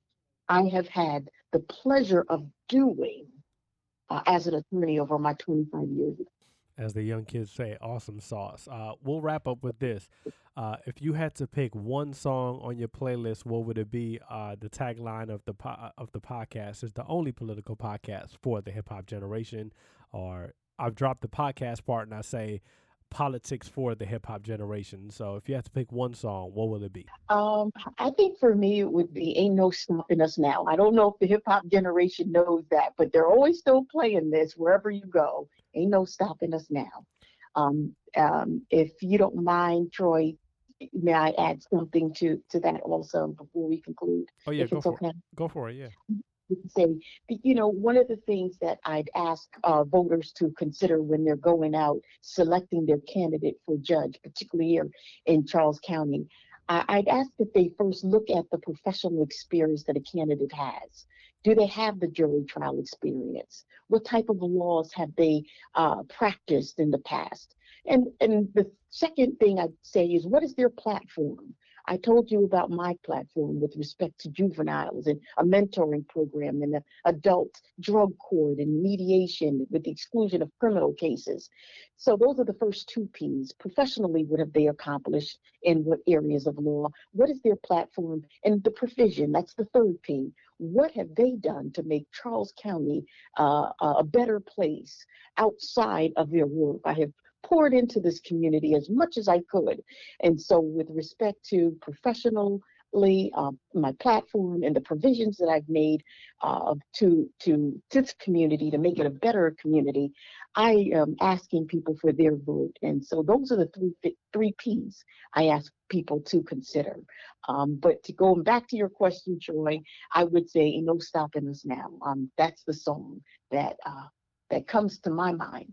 I have had the pleasure of doing uh, as an attorney over my 25 years. As the young kids say, awesome sauce. Uh, we'll wrap up with this. Uh, if you had to pick one song on your playlist, what would it be? Uh, the tagline of the po- of the podcast is the only political podcast for the hip hop generation. Or I've dropped the podcast part and I say politics for the hip hop generation. So if you had to pick one song, what would it be? Um, I think for me it would be "Ain't No Stopping Us Now." I don't know if the hip hop generation knows that, but they're always still playing this wherever you go. Ain't no stopping us now. Um, um, if you don't mind, Troy, may I add something to to that also before we conclude? Oh yeah, go for okay? it. Go for it. Yeah say, you know, one of the things that I'd ask uh, voters to consider when they're going out selecting their candidate for judge, particularly here in Charles County, I'd ask that they first look at the professional experience that a candidate has. Do they have the jury trial experience? What type of laws have they uh, practiced in the past? And and the second thing I'd say is what is their platform? I told you about my platform with respect to juveniles and a mentoring program and an adult drug court and mediation with the exclusion of criminal cases. So those are the first two P's. Professionally, what have they accomplished in what areas of law? What is their platform? And the provision, that's the third P. What have they done to make Charles County uh, a better place outside of their work? I have poured into this community as much as I could. And so, with respect to professionally, uh, my platform and the provisions that I've made uh, to to this community to make it a better community, I am asking people for their vote. And so, those are the three three P's I ask people to consider. Um, but to going back to your question, Troy, I would say "No Stopping Us Now." Um, that's the song that uh, that comes to my mind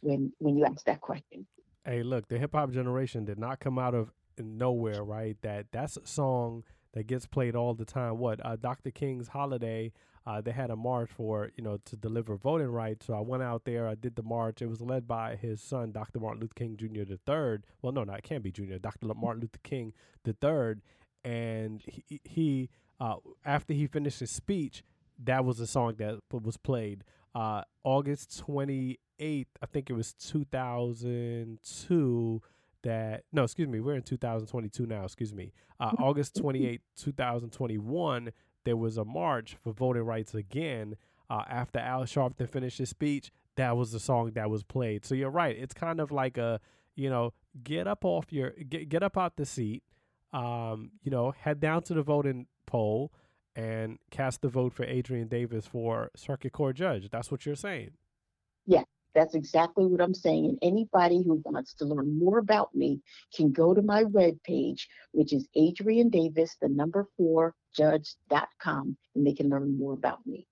when when you ask that question. Hey, look, the hip hop generation did not come out of nowhere, right? That that's a song that gets played all the time. What uh, Dr. King's holiday, uh, they had a march for you know to deliver voting rights. So I went out there, I did the march. It was led by his son, Dr. Martin Luther King Jr. the third. Well, no, no, it can't be Jr. Dr. Martin Luther King the third, and he, he uh, after he finished his speech, that was the song that was played. Uh, August 28th, I think it was 2002 that, no, excuse me, we're in 2022 now, excuse me. Uh, August 28th, 2021, there was a march for voting rights again. Uh, after Al Sharpton finished his speech, that was the song that was played. So you're right. It's kind of like a, you know, get up off your, get, get up out the seat, um, you know, head down to the voting poll, and cast the vote for Adrienne Davis for circuit court judge. That's what you're saying. Yeah, that's exactly what I'm saying. And anybody who wants to learn more about me can go to my web page, which is Adrienne Davis, the number four judge.com, and they can learn more about me.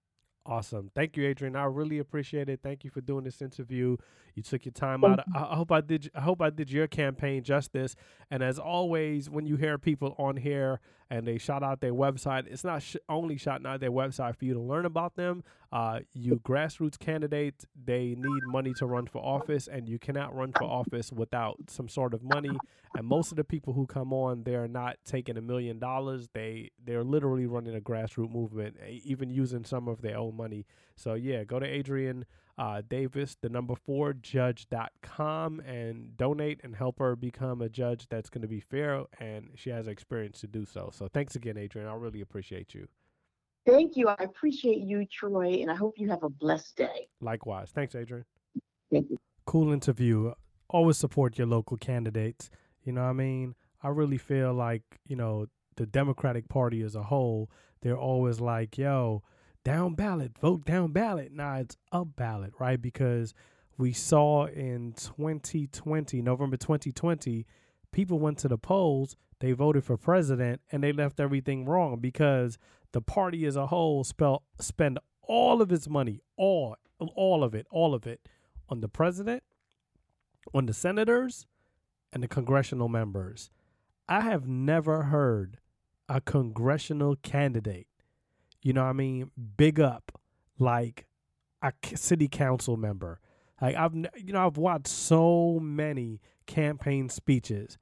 Awesome. Thank you, Adrienne. I really appreciate it. Thank you for doing this interview. You took your time out. I, I hope I did. I hope I did your campaign justice. And as always, when you hear people on here and they shout out their website, it's not sh- only shouting out their website for you to learn about them. Uh, you grassroots candidates, they need money to run for office, and you cannot run for office without some sort of money. And most of the people who come on, they're not taking a million dollars. They they're literally running a grassroots movement, even using some of their own money. So yeah, go to Adrienne uh, Davis, the number four judge.com, and donate and help her become a judge that's going to be fair. And she has experience to do so. So thanks again, Adrienne. I really appreciate you. Thank you. I appreciate you, Troy, and I hope you have a blessed day. Likewise. Thanks, Adrienne. Thank you. Cool interview. Always support your local candidates. You know what I mean? I really feel like, you know, the Democratic Party as a whole, they're always like, yo, down ballot, vote down ballot. Nah, it's up ballot, right? Because we saw in 2020, November 2020, people went to the polls, they voted for president, and they left everything wrong because the party as a whole spell, spend all of its money, all, all of it, all of it, on the president, on the senators, and the congressional members. I have never heard a congressional candidate, you know what I mean, big up like a city council member. Like I've you know I've watched so many campaign speeches.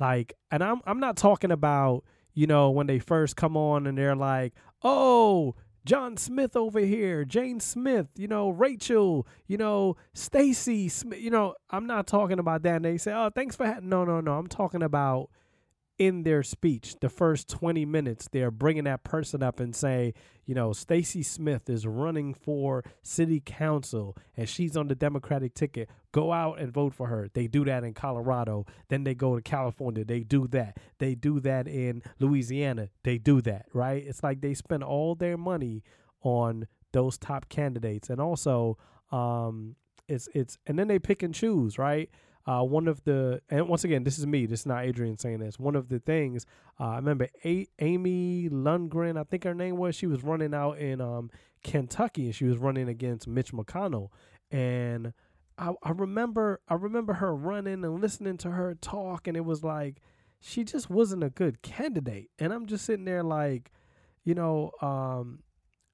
Like and I'm I'm not talking about, you know, when they first come on and they're like, "Oh, John Smith over here, Jane Smith, you know, Rachel, you know, Stacy Smith, you know, I'm not talking about that. And they say, oh, thanks for having, no, no, no. I'm talking about in their speech, the first 20 minutes, they're bringing that person up and say, you know, Stacy Smith is running for city council and she's on the Democratic ticket. Go out and vote for her. They do that in Colorado. Then they go to California. They do that. They do that in Louisiana. They do that, right? It's like they spend all their money on those top candidates. And also, um, it's it's and then they pick and choose, right? Uh, one of the and once again, this is me. This is not Adrienne saying this. One of the things uh, I remember, A- Amy Lundgren, I think her name was. She was running out in um, Kentucky, and she was running against Mitch McConnell. And I, I remember, I remember her running and listening to her talk, and it was like she just wasn't a good candidate. And I'm just sitting there like, you know, um,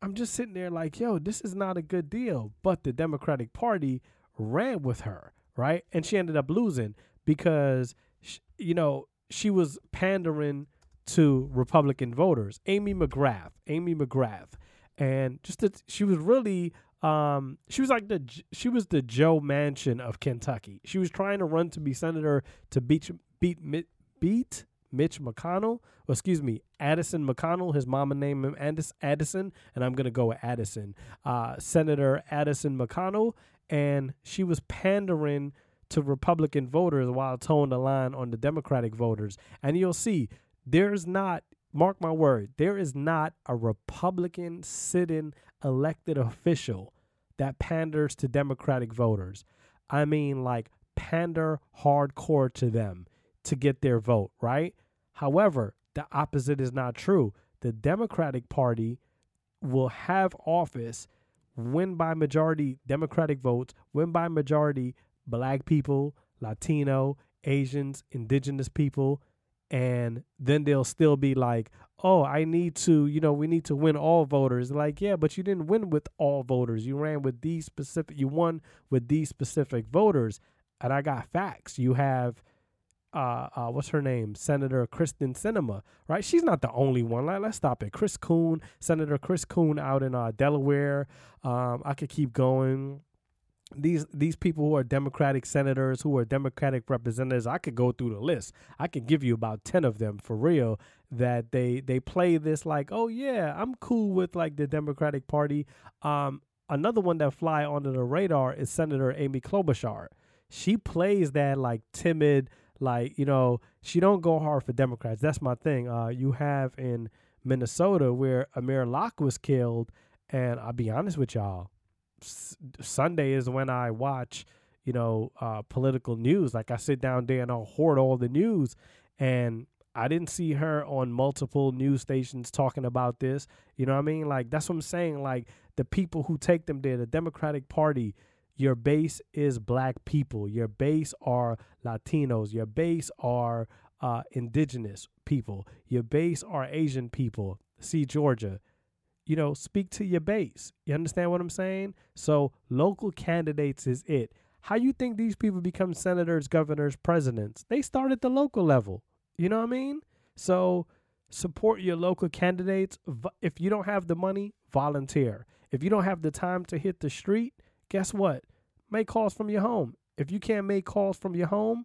I'm just sitting there like, yo, this is not a good deal. But the Democratic Party ran with her right? And she ended up losing because, she, you know, she was pandering to Republican voters. Amy McGrath, Amy McGrath, and just that she was really, um, she was like the she was the Joe Manchin of Kentucky. She was trying to run to be senator to beat beat beat Mitch McConnell, or excuse me, Addison McConnell. His mama named him Addison, and I'm gonna go with Addison. Uh, Senator Addison McConnell, and she was pandering to Republican voters while toeing the line on the Democratic voters. And you'll see there's not, mark my word, there is not a Republican sitting elected official that panders to Democratic voters. I mean, like, pander hardcore to them to get their vote, right? However, the opposite is not true. The Democratic Party will have office win by majority Democratic votes, win by majority black people, Latino, Asians, indigenous people, and then they'll still be like, oh, I need to, you know, we need to win all voters. Like, yeah, but you didn't win with all voters. You ran with these specific, you won with these specific voters. And I got facts. You have uh, uh, what's her name? Senator Kyrsten Sinema, right? She's not the only one. Like, let's stop it. Chris Coon, Senator Chris Coon out in uh, Delaware. Um, I could keep going. These these people who are Democratic senators, who are Democratic representatives, I could go through the list. I could give you about ten of them for real. That they they play this like, oh yeah, I'm cool with like the Democratic Party. Um, another one that fly under the radar is Senator Amy Klobuchar. She plays that like timid like, you know, she don't go hard for Democrats. That's my thing. Uh, you have in Minnesota where Amir Locke was killed, and I'll be honest with y'all, S- Sunday is when I watch, you know, uh, political news. Like I sit down there and I'll hoard all the news, and I didn't see her on multiple news stations talking about this. You know what I mean? Like that's what I'm saying. Like the people who take them there, the Democratic Party, your base is black people. Your base are Latinos. Your base are uh, indigenous people. Your base are Asian people. See Georgia. You know, speak to your base. You understand what I'm saying? So local candidates is it. How you think these people become senators, governors, presidents? They start at the local level. You know what I mean? So support your local candidates. If you don't have the money, volunteer. If you don't have the time to hit the street, guess what? Make calls from your home. If you can't make calls from your home,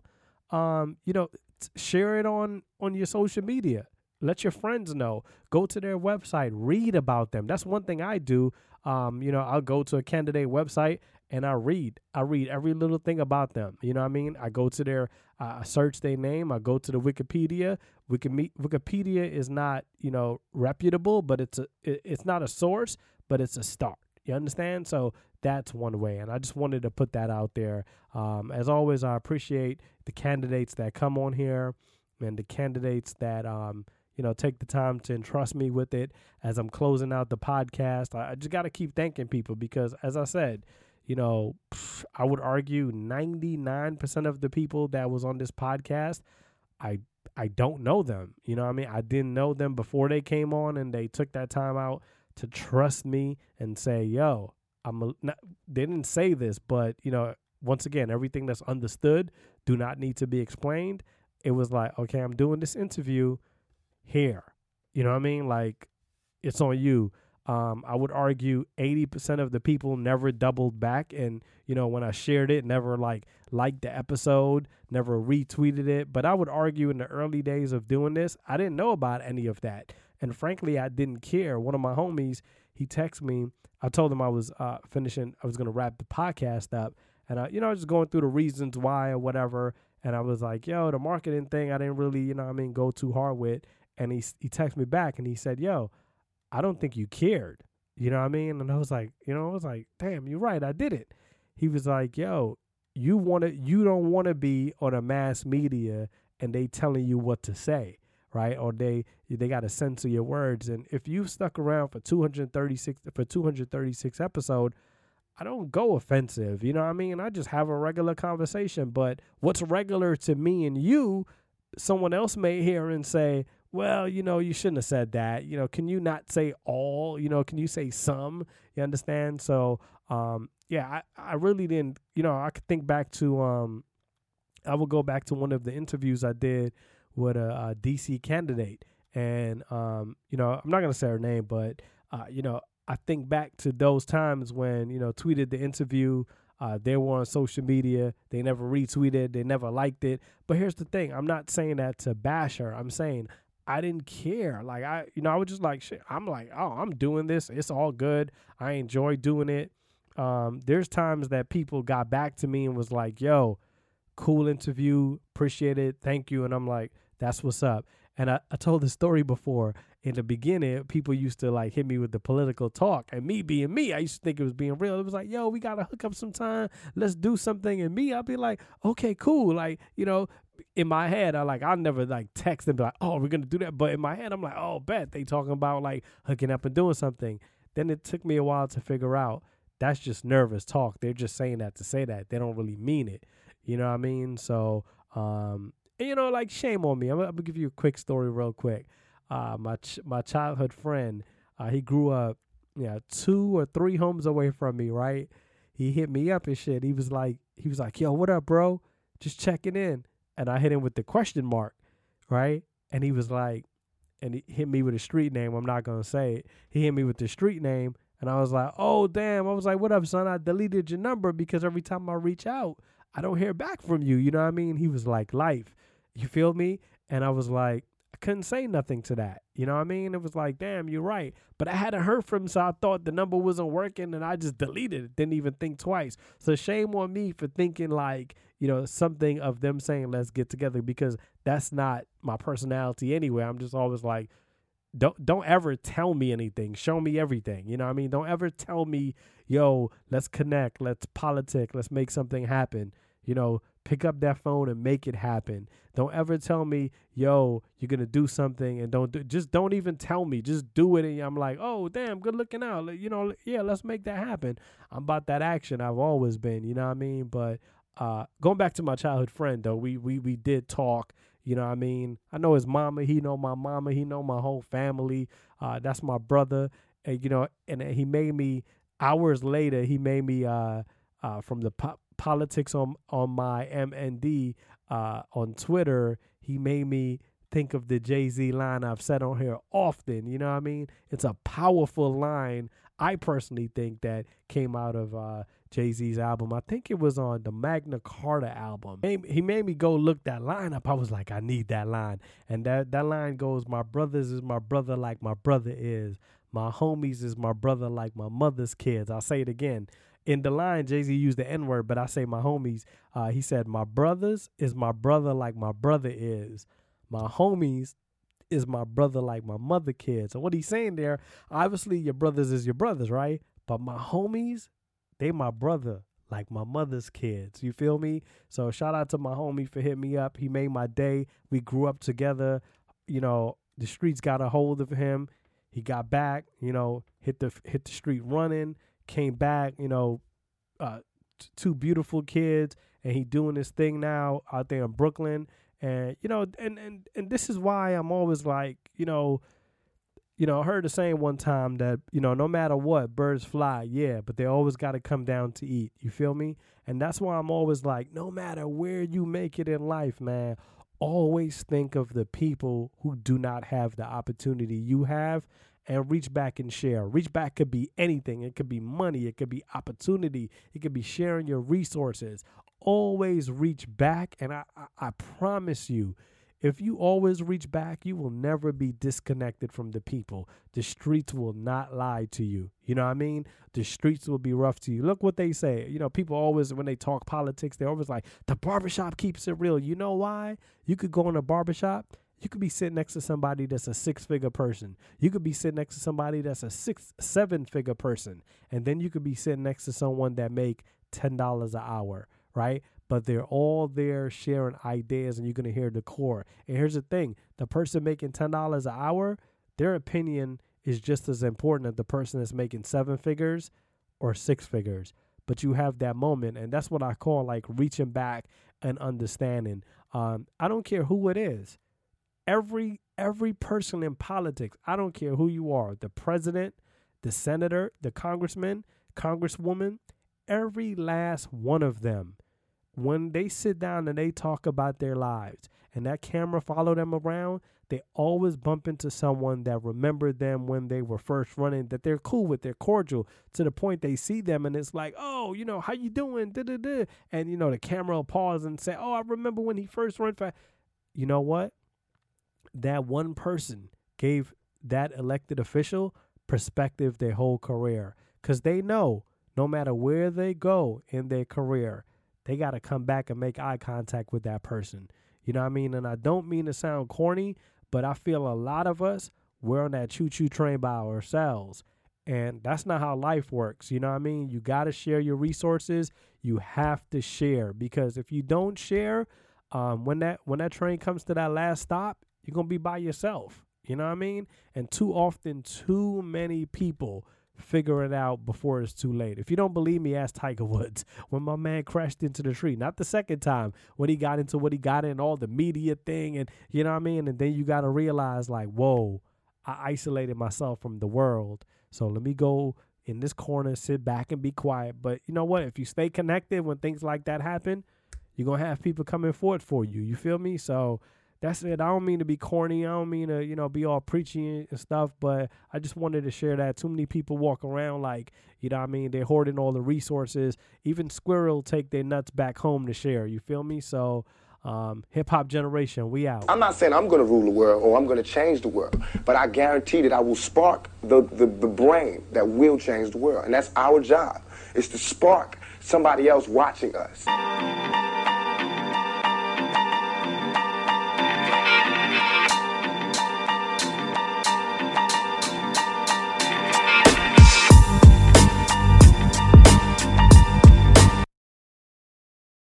um, you know, share it on on your social media. Let your friends know. Go to their website. Read about them. That's one thing I do. Um, you know, I'll go to a candidate website and I read. I read every little thing about them. You know what I mean? I go to their, uh, I search their name. I go to the Wikipedia. Wikipedia is not, you know, reputable, but it's a, it's not a source, but it's a start. You understand? So that's one way, and I just wanted to put that out there. Um, as always, I appreciate the candidates that come on here and the candidates that um, you know take the time to entrust me with it as I'm closing out the podcast. I, I just got to keep thanking people because, as I said, you know, I would argue 99% of the people that was on this podcast, I I don't know them. You know I mean? I didn't know them before they came on and they took that time out to trust me and say, "Yo, I'm not, they didn't say this, but you know, once again, everything that's understood do not need to be explained." It was like, "Okay, I'm doing this interview here." You know what I mean? Like it's on you. Um, I would argue 80% of the people never doubled back. And, you know, when I shared it, never like liked the episode, never retweeted it. But I would argue in the early days of doing this, I didn't know about any of that. And frankly, I didn't care. One of my homies, he texted me. I told him I was uh, finishing, I was going to wrap the podcast up. And, I, you know, I was just going through the reasons why or whatever. And I was like, yo, the marketing thing, I didn't really, you know I mean, go too hard with. And he, he texted me back and he said, yo, I don't think you cared. You know what I mean? And I was like, you know, I was like, damn, you're right, I did it. He was like, yo, you want to, you don't want to be on a mass media and they telling you what to say, right? Or they they got to censor your words. And if you've stuck around for 236 for 236 episode, I don't go offensive. You know what I mean? I just have a regular conversation. But what's regular to me and you, someone else may hear and say, well, you know, you shouldn't have said that. You know, can you not say all? You know, can you say some? You understand? So, um, yeah, I, I really didn't, you know, I could think back to, um, I would go back to one of the interviews I did with a, a DC candidate. And, um, you know, I'm not to say her name, but, uh, you know, I think back to those times when, you know, tweeted the interview. Uh, they were on social media. They never retweeted. They never liked it. But here's the thing I'm not saying that to bash her. I'm saying I didn't care. Like I, you know, I was just like, shit. I'm like, oh, I'm doing this. It's all good. I enjoy doing it. Um, there's times that people got back to me and was like, yo, cool interview, appreciate it, thank you. And I'm like, that's what's up. And I, I told the story before. In the beginning, people used to like hit me with the political talk. And me being me, I used to think it was being real. It was like, yo, we gotta hook up sometime. Let's do something. And me, I'll be like, okay, cool. Like, you know, in my head, I like I never like text and be like, "Oh, we're gonna do that." But in my head, I'm like, "Oh, bet they talking about like hooking up and doing something." Then it took me a while to figure out that's just nervous talk. They're just saying that to say that. They don't really mean it. You know what I mean? So, um, you know, like shame on me. I'm, I'm gonna give you a quick story, real quick. Uh, my ch- my childhood friend, uh, he grew up, yeah, two or three homes away from me. Right? He hit me up and shit. He was like, he was like, "Yo, what up, bro? Just checking in." and I hit him with the question mark, right? And he was like, and he hit me with a street name. I'm not gonna say it. He hit me with the street name, and I was like, oh damn. I was like, what up, son? I deleted your number because every time I reach out, I don't hear back from you. You know what I mean? He was like, life. You feel me? And I was like, I couldn't say nothing to that. You know what I mean? It was like, damn, you're right. But I hadn't heard from him, so I thought the number wasn't working and I just deleted it. Didn't even think twice. So shame on me for thinking like, you know, something of them saying, let's get together because that's not my personality anyway. I'm just always like, don't don't ever tell me anything. Show me everything. You know what I mean? Don't ever tell me, yo, let's connect, let's politic, let's make something happen. You know, pick up that phone and make it happen. Don't ever tell me, yo, you're gonna do something and don't do just don't even tell me. Just do it and I'm like, oh damn, good looking out. You know, yeah, let's make that happen. I'm about that action. I've always been, you know what I mean? But uh going back to my childhood friend though, we we we did talk. You know what I mean? I know his mama, he know my mama, he know my whole family. Uh that's my brother. And you know, and he made me hours later, he made me uh uh from the pop politics on on my MND uh, on Twitter, he made me think of the Jay Z line I've said on here often. You know what I mean? It's a powerful line. I personally think that came out of uh, Jay Z's album. I think it was on the Magna Carta album. He made me go look that line up. I was like, I need that line. And that, that line goes, My brothers is my brother like my brother is. My homies is my brother like my mother's kids. I'll say it again in the line, Jay Z used the N word, but I say my homies. Uh, he said, "My brothers is my brother like my brother is. My homies is my brother like my mother kids." So what he's saying there, obviously your brothers is your brothers, right? But my homies, they my brother like my mother's kids. You feel me? So shout out to my homie for hitting me up. He made my day. We grew up together. You know, the streets got a hold of him. He got back, you know, hit the hit the street running, came back, you know, uh, t- two beautiful kids, and he doing his thing now out there in Brooklyn. And you know, and and and this is why I'm always like, you know, you know, I heard the saying one time that, you know, no matter what, birds fly, yeah, but they always got to come down to eat. You feel me? And that's why I'm always like, no matter where you make it in life, man, always think of the people who do not have the opportunity you have and reach back and share. Reach back could be anything. It could be money, it could be opportunity, it could be sharing your resources. Always reach back, and I, I, I promise you, if you always reach back, you will never be disconnected from the people. The streets will not lie to you. You know what I mean? The streets will be rough to you. Look what they say. You know, people always, when they talk politics, they're always like, the barbershop keeps it real. You know why? You could go in a barbershop. You could be sitting next to somebody that's a six figure person. You could be sitting next to somebody that's a six, seven figure person. And then you could be sitting next to someone that make $10 an hour, right? but they're all there sharing ideas and you're going to hear the core. And here's the thing the person making $10 an hour, their opinion is just as important as the person that's making seven figures or six figures. But you have that moment, and that's what I call like reaching back and understanding. Um, I don't care who it is. Every every person in politics, I don't care who you are, the president, the senator, the congressman, congresswoman, every last one of them when they sit down and they talk about their lives and that camera follow them around, they always bump into someone that remembered them when they were first running, that they're cool with, they're cordial to the point they see them and it's like, oh, you know, how you doing? Da-da-da. And, you know, the camera will pause and say, oh, I remember when he first ran for. You know what? That one person gave that elected official perspective their whole career because they know no matter where they go in their career, they got to come back and make eye contact with that person. You know what I mean? And I don't mean to sound corny, but I feel a lot of us, we're on that choo choo train by ourselves. And that's not how life works. You know what I mean? You got to share your resources. You have to share because if you don't share, um, when that when that train comes to that last stop, you're gonna be by yourself. You know what I mean? And too often, too many people figure it out before it's too late. If you don't believe me, ask Tiger Woods when my man crashed into the tree. Not the second time when he got into what he got in, all the media thing, and you know what I mean. And then you got to realize, like, whoa, I isolated myself from the world. So let me go in this corner, sit back and be quiet. But you know what? If you stay connected when things like that happen, you're gonna have people coming forward for you. You feel me? So that's it. I don't mean to be corny. I don't mean to, you know, be all preachy and stuff, but I just wanted to share that. Too many people walk around like, you know I mean? They're hoarding all the resources. Even squirrel take their nuts back home to share. You feel me? So, um, hip hop generation, we out. I'm not saying I'm going to rule the world or I'm going to change the world, but I guarantee that I will spark the, the, the brain that will change the world. And that's our job, is to spark somebody else watching us.